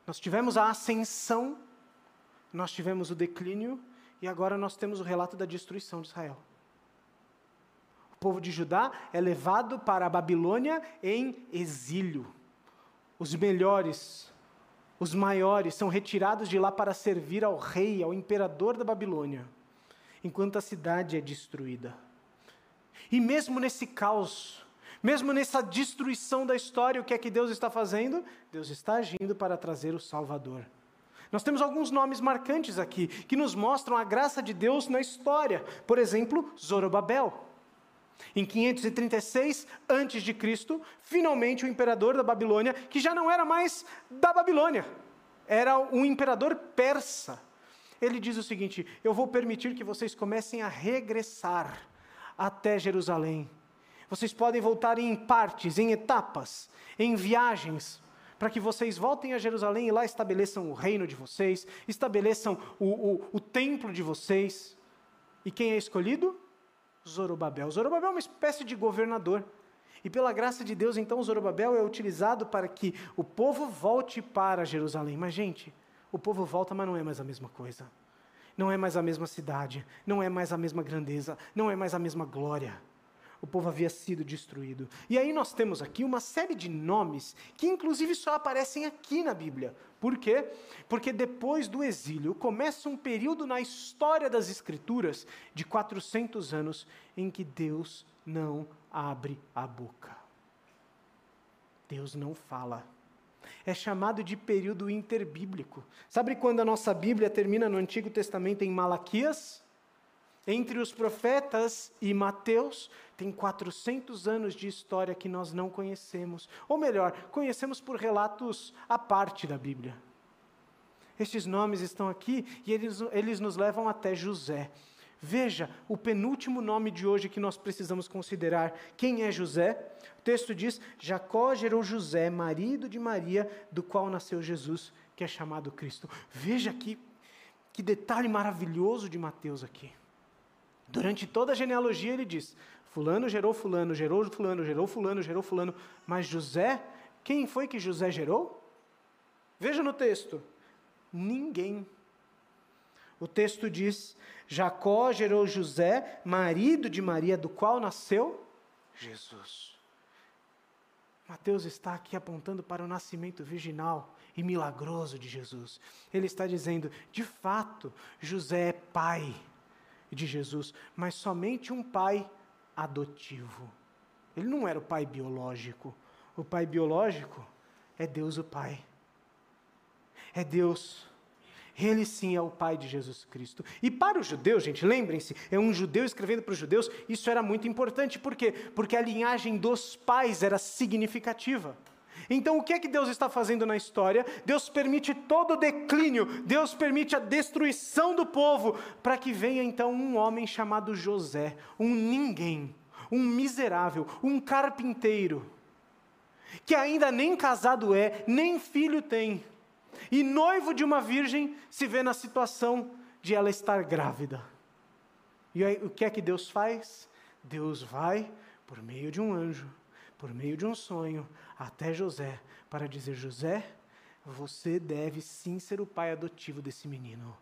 Nós tivemos a ascensão, nós tivemos o declínio, e agora nós temos o relato da destruição de Israel. O povo de Judá é levado para a Babilônia em exílio. Os melhores, os maiores, são retirados de lá para servir ao rei, ao imperador da Babilônia, enquanto a cidade é destruída. E mesmo nesse caos, mesmo nessa destruição da história, o que é que Deus está fazendo? Deus está agindo para trazer o Salvador. Nós temos alguns nomes marcantes aqui que nos mostram a graça de Deus na história. Por exemplo, Zorobabel. Em 536 a.C., finalmente o imperador da Babilônia, que já não era mais da Babilônia, era um imperador persa. Ele diz o seguinte: Eu vou permitir que vocês comecem a regressar até Jerusalém. Vocês podem voltar em partes, em etapas, em viagens, para que vocês voltem a Jerusalém e lá estabeleçam o reino de vocês, estabeleçam o, o, o templo de vocês. E quem é escolhido? Zorobabel. Zorobabel é uma espécie de governador. E pela graça de Deus, então, Zorobabel é utilizado para que o povo volte para Jerusalém. Mas, gente, o povo volta, mas não é mais a mesma coisa. Não é mais a mesma cidade, não é mais a mesma grandeza, não é mais a mesma glória o povo havia sido destruído. E aí nós temos aqui uma série de nomes que inclusive só aparecem aqui na Bíblia. Por quê? Porque depois do exílio começa um período na história das Escrituras de 400 anos em que Deus não abre a boca. Deus não fala. É chamado de período interbíblico. Sabe quando a nossa Bíblia termina no Antigo Testamento em Malaquias? Entre os profetas e Mateus, tem 400 anos de história que nós não conhecemos. Ou melhor, conhecemos por relatos à parte da Bíblia. Estes nomes estão aqui e eles, eles nos levam até José. Veja o penúltimo nome de hoje que nós precisamos considerar. Quem é José? O texto diz: Jacó gerou José, marido de Maria, do qual nasceu Jesus, que é chamado Cristo. Veja aqui que detalhe maravilhoso de Mateus aqui. Durante toda a genealogia ele diz: Fulano gerou Fulano, gerou Fulano, gerou Fulano, gerou Fulano. Mas José, quem foi que José gerou? Veja no texto: ninguém. O texto diz: Jacó gerou José, marido de Maria, do qual nasceu Jesus. Mateus está aqui apontando para o nascimento virginal e milagroso de Jesus. Ele está dizendo: de fato, José é pai de Jesus, mas somente um pai adotivo. Ele não era o pai biológico. O pai biológico é Deus o Pai. É Deus. Ele sim é o pai de Jesus Cristo. E para os judeus, gente, lembrem-se, é um judeu escrevendo para os judeus, isso era muito importante. Por quê? Porque a linhagem dos pais era significativa. Então, o que é que Deus está fazendo na história? Deus permite todo o declínio, Deus permite a destruição do povo, para que venha então um homem chamado José, um ninguém, um miserável, um carpinteiro, que ainda nem casado é, nem filho tem, e noivo de uma virgem se vê na situação de ela estar grávida. E aí, o que é que Deus faz? Deus vai, por meio de um anjo, por meio de um sonho, até José, para dizer: José, você deve sim ser o pai adotivo desse menino.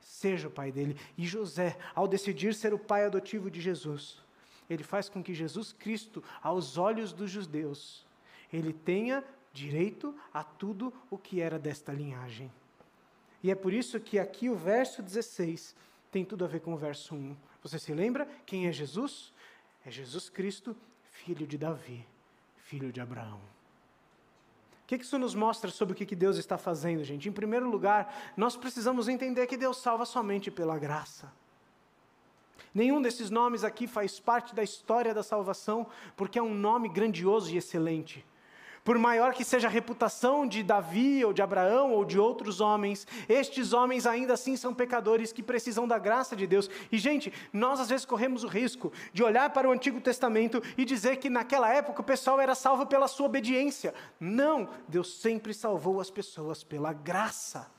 Seja o pai dele. E José, ao decidir ser o pai adotivo de Jesus, ele faz com que Jesus Cristo, aos olhos dos judeus, ele tenha direito a tudo o que era desta linhagem. E é por isso que aqui o verso 16 tem tudo a ver com o verso 1. Você se lembra quem é Jesus? É Jesus Cristo, filho de Davi, filho de Abraão. O que isso nos mostra sobre o que Deus está fazendo, gente? Em primeiro lugar, nós precisamos entender que Deus salva somente pela graça. Nenhum desses nomes aqui faz parte da história da salvação, porque é um nome grandioso e excelente. Por maior que seja a reputação de Davi, ou de Abraão, ou de outros homens, estes homens ainda assim são pecadores que precisam da graça de Deus. E, gente, nós às vezes corremos o risco de olhar para o Antigo Testamento e dizer que naquela época o pessoal era salvo pela sua obediência. Não, Deus sempre salvou as pessoas pela graça.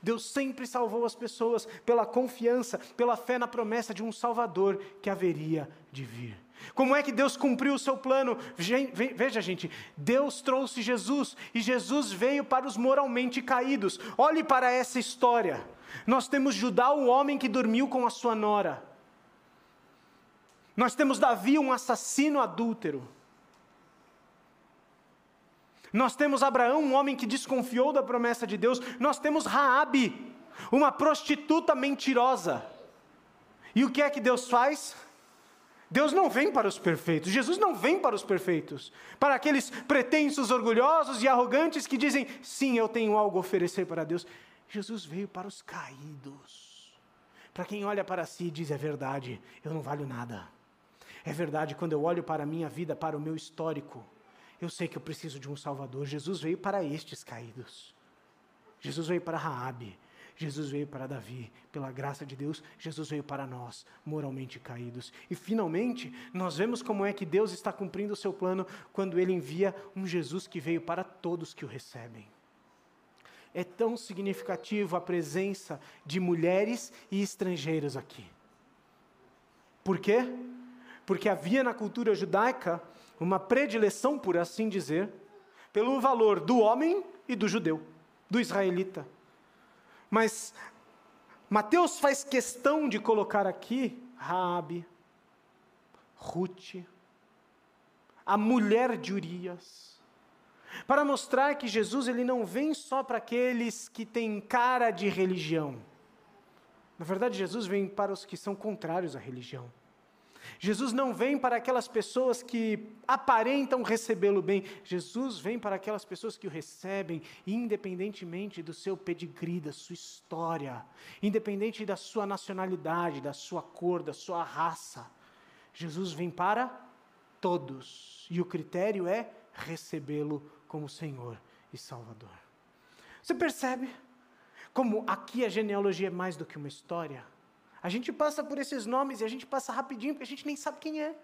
Deus sempre salvou as pessoas pela confiança, pela fé na promessa de um Salvador que haveria de vir. Como é que Deus cumpriu o seu plano? Veja, gente, Deus trouxe Jesus e Jesus veio para os moralmente caídos. Olhe para essa história. Nós temos Judá, o homem que dormiu com a sua nora. Nós temos Davi, um assassino adúltero. Nós temos Abraão, um homem que desconfiou da promessa de Deus. Nós temos Raabe, uma prostituta mentirosa. E o que é que Deus faz? Deus não vem para os perfeitos, Jesus não vem para os perfeitos, para aqueles pretensos, orgulhosos e arrogantes que dizem: sim, eu tenho algo a oferecer para Deus. Jesus veio para os caídos, para quem olha para si e diz: é verdade, eu não valho nada. É verdade, quando eu olho para a minha vida, para o meu histórico, eu sei que eu preciso de um Salvador. Jesus veio para estes caídos. Jesus veio para Raabe, Jesus veio para Davi, pela graça de Deus, Jesus veio para nós, moralmente caídos. E finalmente, nós vemos como é que Deus está cumprindo o seu plano quando ele envia um Jesus que veio para todos que o recebem. É tão significativo a presença de mulheres e estrangeiros aqui. Por quê? Porque havia na cultura judaica uma predileção, por assim dizer, pelo valor do homem e do judeu, do israelita. Mas Mateus faz questão de colocar aqui Raabe, Ruth, a mulher de Urias, para mostrar que Jesus ele não vem só para aqueles que têm cara de religião. Na verdade, Jesus vem para os que são contrários à religião. Jesus não vem para aquelas pessoas que aparentam recebê-lo bem. Jesus vem para aquelas pessoas que o recebem, independentemente do seu pedigree, da sua história, independente da sua nacionalidade, da sua cor, da sua raça. Jesus vem para todos. E o critério é recebê-lo como Senhor e Salvador. Você percebe como aqui a genealogia é mais do que uma história? A gente passa por esses nomes e a gente passa rapidinho porque a gente nem sabe quem é.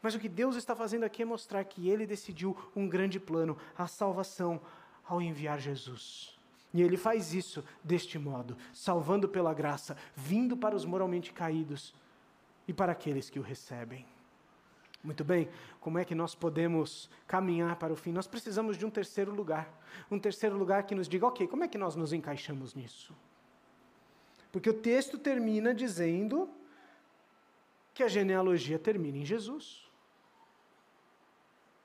Mas o que Deus está fazendo aqui é mostrar que Ele decidiu um grande plano, a salvação, ao enviar Jesus. E Ele faz isso deste modo, salvando pela graça, vindo para os moralmente caídos e para aqueles que o recebem. Muito bem, como é que nós podemos caminhar para o fim? Nós precisamos de um terceiro lugar. Um terceiro lugar que nos diga, ok, como é que nós nos encaixamos nisso? Porque o texto termina dizendo que a genealogia termina em Jesus.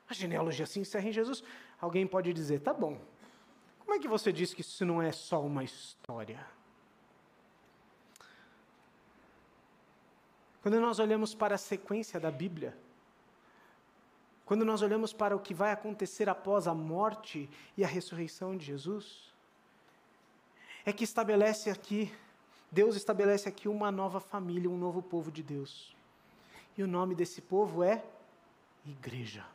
A genealogia se encerra em Jesus. Alguém pode dizer, tá bom. Como é que você diz que isso não é só uma história? Quando nós olhamos para a sequência da Bíblia, quando nós olhamos para o que vai acontecer após a morte e a ressurreição de Jesus, é que estabelece aqui Deus estabelece aqui uma nova família, um novo povo de Deus. E o nome desse povo é Igreja.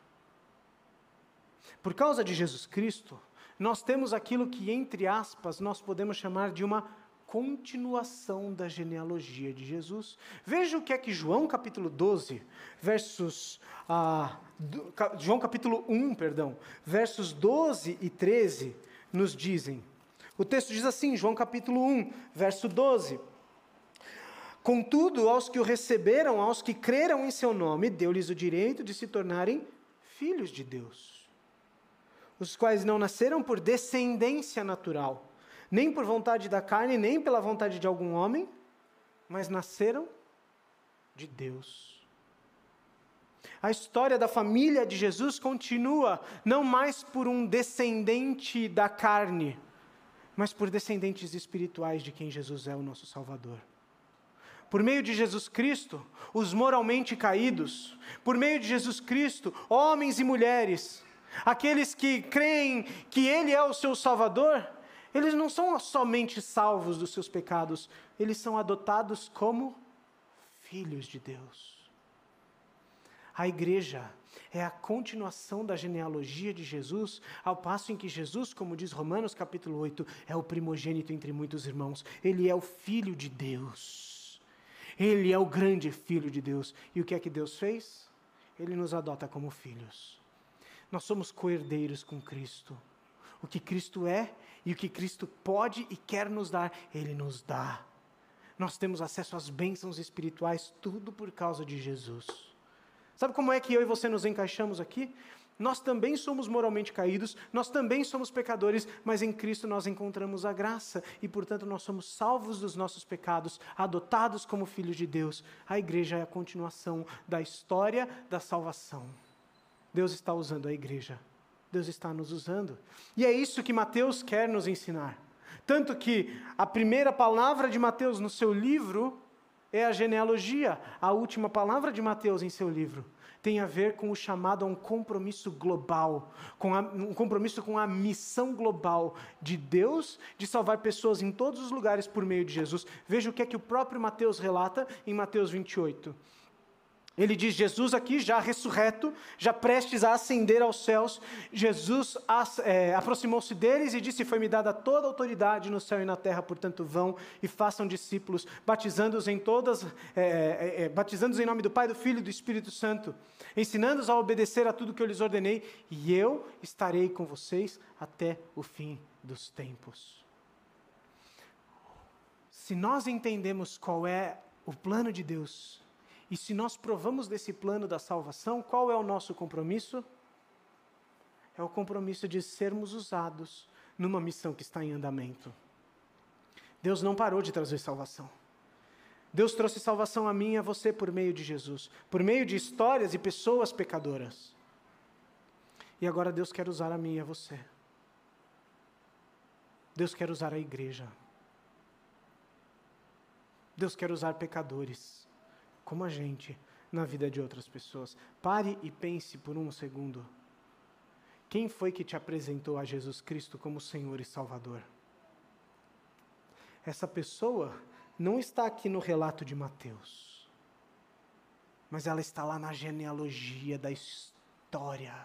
Por causa de Jesus Cristo, nós temos aquilo que, entre aspas, nós podemos chamar de uma continuação da genealogia de Jesus. Veja o que é que João capítulo 12, versos. Ah, João capítulo 1, perdão, versos 12 e 13 nos dizem. O texto diz assim, João capítulo 1, verso 12: Contudo, aos que o receberam, aos que creram em seu nome, deu-lhes o direito de se tornarem filhos de Deus, os quais não nasceram por descendência natural, nem por vontade da carne, nem pela vontade de algum homem, mas nasceram de Deus. A história da família de Jesus continua não mais por um descendente da carne, mas por descendentes espirituais de quem Jesus é o nosso Salvador. Por meio de Jesus Cristo, os moralmente caídos, por meio de Jesus Cristo, homens e mulheres, aqueles que creem que Ele é o seu Salvador, eles não são somente salvos dos seus pecados, eles são adotados como filhos de Deus. A igreja é a continuação da genealogia de Jesus, ao passo em que Jesus, como diz Romanos capítulo 8, é o primogênito entre muitos irmãos. Ele é o filho de Deus. Ele é o grande filho de Deus. E o que é que Deus fez? Ele nos adota como filhos. Nós somos coerdeiros com Cristo. O que Cristo é e o que Cristo pode e quer nos dar, Ele nos dá. Nós temos acesso às bênçãos espirituais, tudo por causa de Jesus. Sabe como é que eu e você nos encaixamos aqui? Nós também somos moralmente caídos, nós também somos pecadores, mas em Cristo nós encontramos a graça e, portanto, nós somos salvos dos nossos pecados, adotados como filhos de Deus. A igreja é a continuação da história da salvação. Deus está usando a igreja, Deus está nos usando. E é isso que Mateus quer nos ensinar. Tanto que a primeira palavra de Mateus no seu livro é a genealogia. A última palavra de Mateus em seu livro tem a ver com o chamado a um compromisso global, com a, um compromisso com a missão global de Deus de salvar pessoas em todos os lugares por meio de Jesus. Veja o que é que o próprio Mateus relata em Mateus 28. Ele diz: Jesus aqui, já ressurreto, já prestes a ascender aos céus, Jesus é, aproximou-se deles e disse: Foi-me dada toda a autoridade no céu e na terra, portanto vão e façam discípulos, batizando-os em todas, é, é, é, batizando-os em nome do Pai, do Filho e do Espírito Santo, ensinando-os a obedecer a tudo que eu lhes ordenei, e eu estarei com vocês até o fim dos tempos. Se nós entendemos qual é o plano de Deus, e se nós provamos desse plano da salvação, qual é o nosso compromisso? É o compromisso de sermos usados numa missão que está em andamento. Deus não parou de trazer salvação. Deus trouxe salvação a mim e a você por meio de Jesus, por meio de histórias e pessoas pecadoras. E agora Deus quer usar a mim e a você. Deus quer usar a igreja. Deus quer usar pecadores como a gente, na vida de outras pessoas. Pare e pense por um segundo. Quem foi que te apresentou a Jesus Cristo como Senhor e Salvador? Essa pessoa não está aqui no relato de Mateus, mas ela está lá na genealogia da história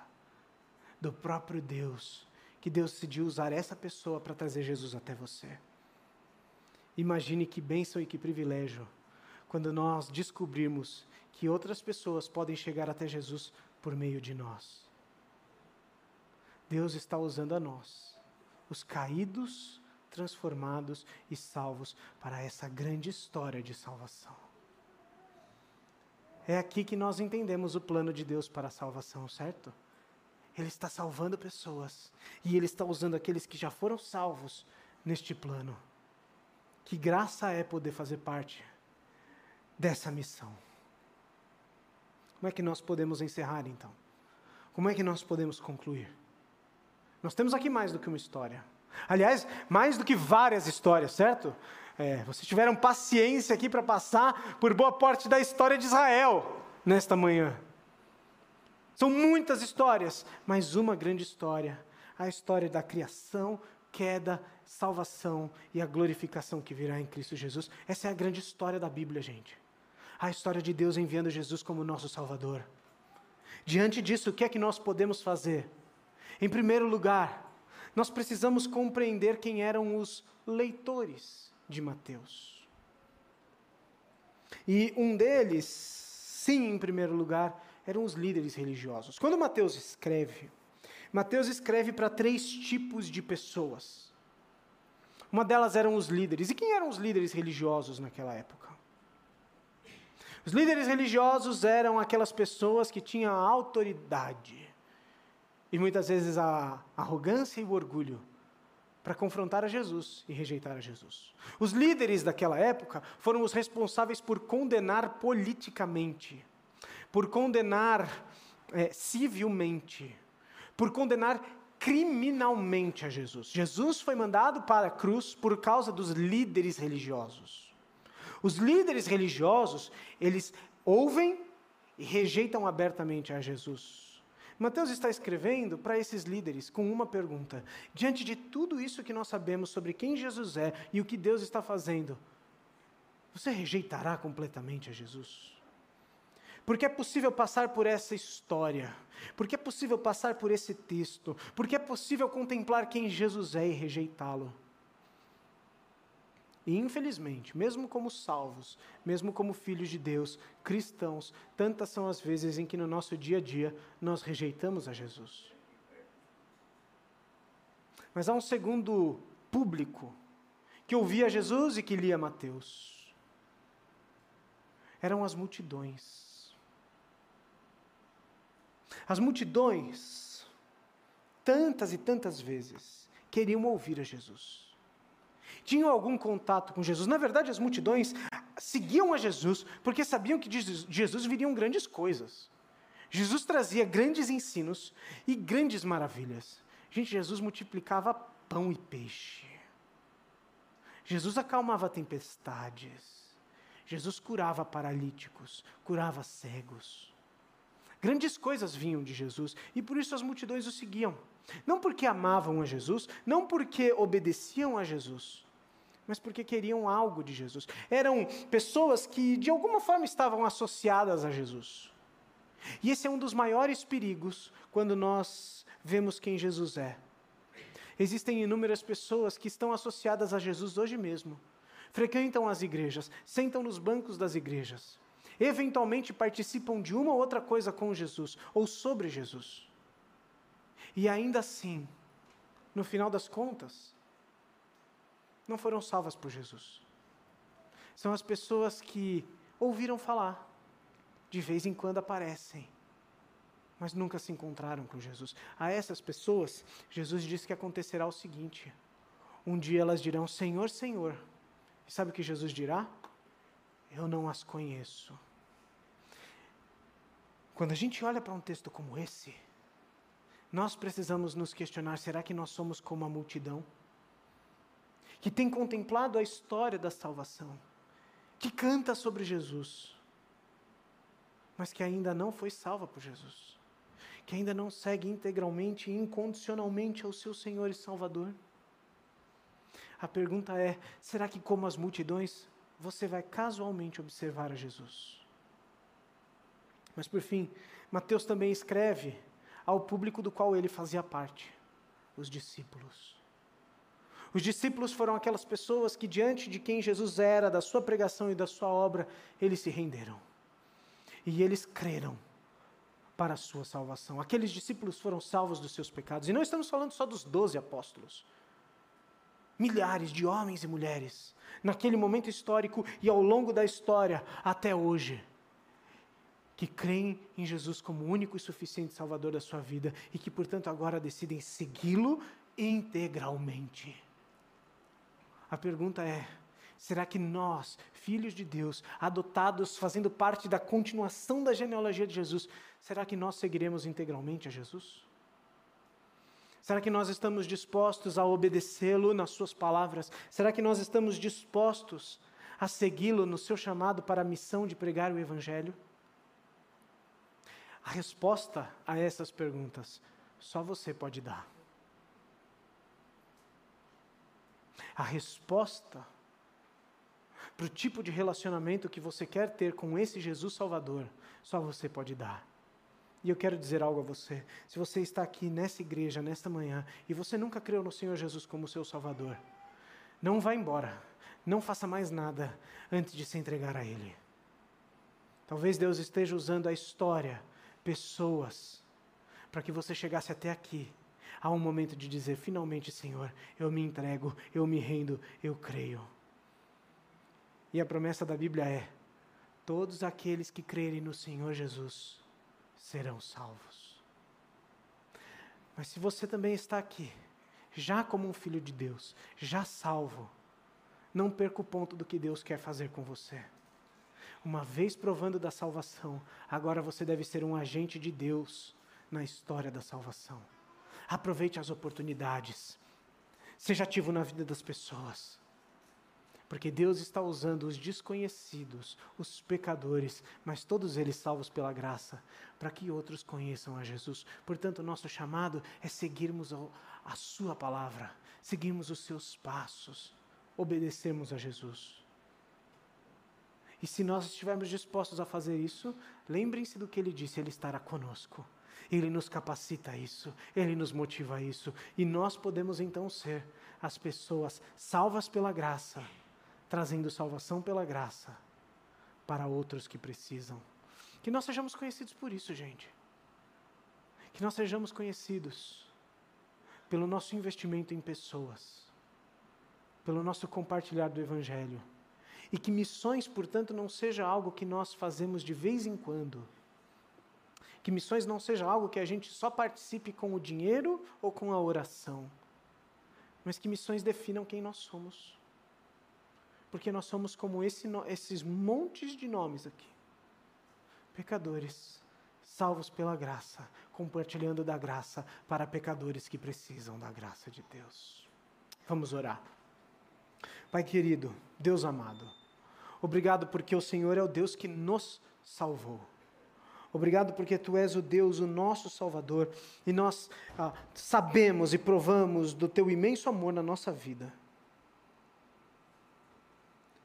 do próprio Deus, que Deus decidiu usar essa pessoa para trazer Jesus até você. Imagine que bênção e que privilégio quando nós descobrirmos que outras pessoas podem chegar até Jesus por meio de nós. Deus está usando a nós, os caídos, transformados e salvos, para essa grande história de salvação. É aqui que nós entendemos o plano de Deus para a salvação, certo? Ele está salvando pessoas e Ele está usando aqueles que já foram salvos neste plano. Que graça é poder fazer parte dessa missão. Como é que nós podemos encerrar então? Como é que nós podemos concluir? Nós temos aqui mais do que uma história. Aliás, mais do que várias histórias, certo? É, vocês tiveram paciência aqui para passar por boa parte da história de Israel nesta manhã. São muitas histórias, mas uma grande história a história da criação, queda, salvação e a glorificação que virá em Cristo Jesus. Essa é a grande história da Bíblia, gente a história de Deus enviando Jesus como nosso Salvador. Diante disso, o que é que nós podemos fazer? Em primeiro lugar, nós precisamos compreender quem eram os leitores de Mateus. E um deles, sim, em primeiro lugar, eram os líderes religiosos. Quando Mateus escreve, Mateus escreve para três tipos de pessoas. Uma delas eram os líderes. E quem eram os líderes religiosos naquela época? Os líderes religiosos eram aquelas pessoas que tinham autoridade e muitas vezes a arrogância e o orgulho para confrontar a Jesus e rejeitar a Jesus. Os líderes daquela época foram os responsáveis por condenar politicamente, por condenar é, civilmente, por condenar criminalmente a Jesus. Jesus foi mandado para a cruz por causa dos líderes religiosos. Os líderes religiosos, eles ouvem e rejeitam abertamente a Jesus. Mateus está escrevendo para esses líderes com uma pergunta: diante de tudo isso que nós sabemos sobre quem Jesus é e o que Deus está fazendo, você rejeitará completamente a Jesus? Porque é possível passar por essa história, porque é possível passar por esse texto, porque é possível contemplar quem Jesus é e rejeitá-lo. E infelizmente, mesmo como salvos, mesmo como filhos de Deus, cristãos, tantas são as vezes em que no nosso dia a dia nós rejeitamos a Jesus. Mas há um segundo público que ouvia Jesus e que lia Mateus. Eram as multidões. As multidões, tantas e tantas vezes, queriam ouvir a Jesus. Tinham algum contato com Jesus. Na verdade, as multidões seguiam a Jesus porque sabiam que de Jesus viriam grandes coisas. Jesus trazia grandes ensinos e grandes maravilhas. Gente, Jesus multiplicava pão e peixe. Jesus acalmava tempestades. Jesus curava paralíticos, curava cegos. Grandes coisas vinham de Jesus e por isso as multidões o seguiam. Não porque amavam a Jesus, não porque obedeciam a Jesus, mas porque queriam algo de Jesus. Eram pessoas que de alguma forma estavam associadas a Jesus. E esse é um dos maiores perigos quando nós vemos quem Jesus é. Existem inúmeras pessoas que estão associadas a Jesus hoje mesmo, frequentam as igrejas, sentam nos bancos das igrejas, eventualmente participam de uma ou outra coisa com Jesus ou sobre Jesus. E ainda assim, no final das contas, não foram salvas por Jesus. São as pessoas que ouviram falar, de vez em quando aparecem, mas nunca se encontraram com Jesus. A essas pessoas, Jesus diz que acontecerá o seguinte: um dia elas dirão: Senhor, Senhor. E sabe o que Jesus dirá? Eu não as conheço. Quando a gente olha para um texto como esse, nós precisamos nos questionar: será que nós somos como a multidão? Que tem contemplado a história da salvação, que canta sobre Jesus, mas que ainda não foi salva por Jesus, que ainda não segue integralmente e incondicionalmente ao seu Senhor e Salvador? A pergunta é: será que, como as multidões, você vai casualmente observar a Jesus? Mas por fim, Mateus também escreve ao público do qual ele fazia parte, os discípulos. Os discípulos foram aquelas pessoas que, diante de quem Jesus era, da sua pregação e da sua obra, eles se renderam. E eles creram para a sua salvação. Aqueles discípulos foram salvos dos seus pecados. E não estamos falando só dos doze apóstolos. Milhares de homens e mulheres, naquele momento histórico e ao longo da história, até hoje, que creem em Jesus como único e suficiente Salvador da sua vida e que, portanto, agora decidem segui-lo integralmente. A pergunta é: será que nós, filhos de Deus, adotados, fazendo parte da continuação da genealogia de Jesus, será que nós seguiremos integralmente a Jesus? Será que nós estamos dispostos a obedecê-lo nas suas palavras? Será que nós estamos dispostos a segui-lo no seu chamado para a missão de pregar o Evangelho? A resposta a essas perguntas só você pode dar. A resposta para o tipo de relacionamento que você quer ter com esse Jesus Salvador, só você pode dar. E eu quero dizer algo a você. Se você está aqui nessa igreja, nesta manhã, e você nunca creu no Senhor Jesus como seu Salvador, não vá embora. Não faça mais nada antes de se entregar a Ele. Talvez Deus esteja usando a história pessoas para que você chegasse até aqui. Há um momento de dizer: finalmente, Senhor, eu me entrego, eu me rendo, eu creio. E a promessa da Bíblia é: Todos aqueles que crerem no Senhor Jesus serão salvos. Mas se você também está aqui, já como um filho de Deus, já salvo, não perca o ponto do que Deus quer fazer com você. Uma vez provando da salvação, agora você deve ser um agente de Deus na história da salvação. Aproveite as oportunidades. Seja ativo na vida das pessoas. Porque Deus está usando os desconhecidos, os pecadores, mas todos eles salvos pela graça, para que outros conheçam a Jesus. Portanto, nosso chamado é seguirmos a Sua palavra, seguirmos os seus passos, obedecermos a Jesus. E se nós estivermos dispostos a fazer isso, lembrem-se do que ele disse: Ele estará conosco. Ele nos capacita a isso, Ele nos motiva a isso, e nós podemos então ser as pessoas salvas pela graça, trazendo salvação pela graça para outros que precisam. Que nós sejamos conhecidos por isso, gente. Que nós sejamos conhecidos pelo nosso investimento em pessoas, pelo nosso compartilhar do Evangelho. E que missões, portanto, não seja algo que nós fazemos de vez em quando que missões não seja algo que a gente só participe com o dinheiro ou com a oração, mas que missões definam quem nós somos. Porque nós somos como esse, esses montes de nomes aqui pecadores, salvos pela graça, compartilhando da graça para pecadores que precisam da graça de Deus. Vamos orar. Pai querido, Deus amado, obrigado porque o Senhor é o Deus que nos salvou. Obrigado porque tu és o Deus, o nosso Salvador, e nós ah, sabemos e provamos do teu imenso amor na nossa vida.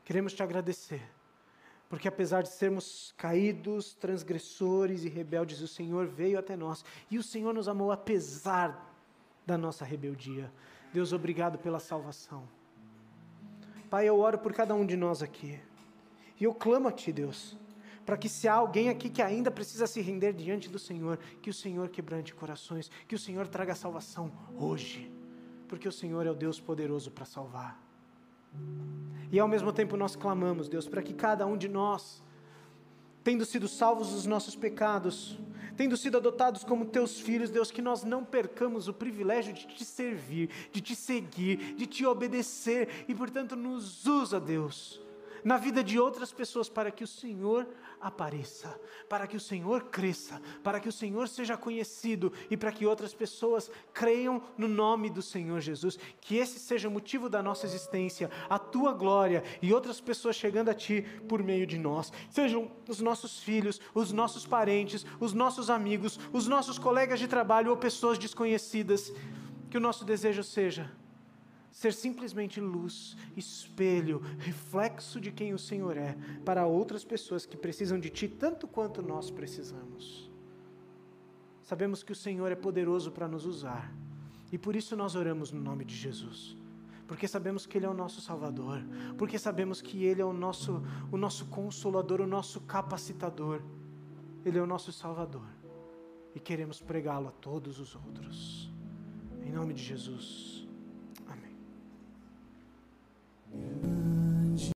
Queremos te agradecer, porque apesar de sermos caídos, transgressores e rebeldes, o Senhor veio até nós e o Senhor nos amou apesar da nossa rebeldia. Deus, obrigado pela salvação. Pai, eu oro por cada um de nós aqui. E eu clamo a Ti, Deus para que se há alguém aqui que ainda precisa se render diante do Senhor, que o Senhor quebrante corações, que o Senhor traga salvação hoje, porque o Senhor é o Deus poderoso para salvar. E ao mesmo tempo nós clamamos, Deus, para que cada um de nós, tendo sido salvos dos nossos pecados, tendo sido adotados como teus filhos, Deus, que nós não percamos o privilégio de te servir, de te seguir, de te obedecer e, portanto, nos usa, Deus, na vida de outras pessoas para que o Senhor apareça, para que o Senhor cresça, para que o Senhor seja conhecido e para que outras pessoas creiam no nome do Senhor Jesus. Que esse seja o motivo da nossa existência, a tua glória e outras pessoas chegando a ti por meio de nós. Sejam os nossos filhos, os nossos parentes, os nossos amigos, os nossos colegas de trabalho ou pessoas desconhecidas. Que o nosso desejo seja ser simplesmente luz, espelho, reflexo de quem o Senhor é para outras pessoas que precisam de Ti tanto quanto nós precisamos. Sabemos que o Senhor é poderoso para nos usar e por isso nós oramos no nome de Jesus. Porque sabemos que Ele é o nosso Salvador, porque sabemos que Ele é o nosso, o nosso consolador, o nosso capacitador, Ele é o nosso Salvador e queremos pregá-lo a todos os outros. Em nome de Jesus. you.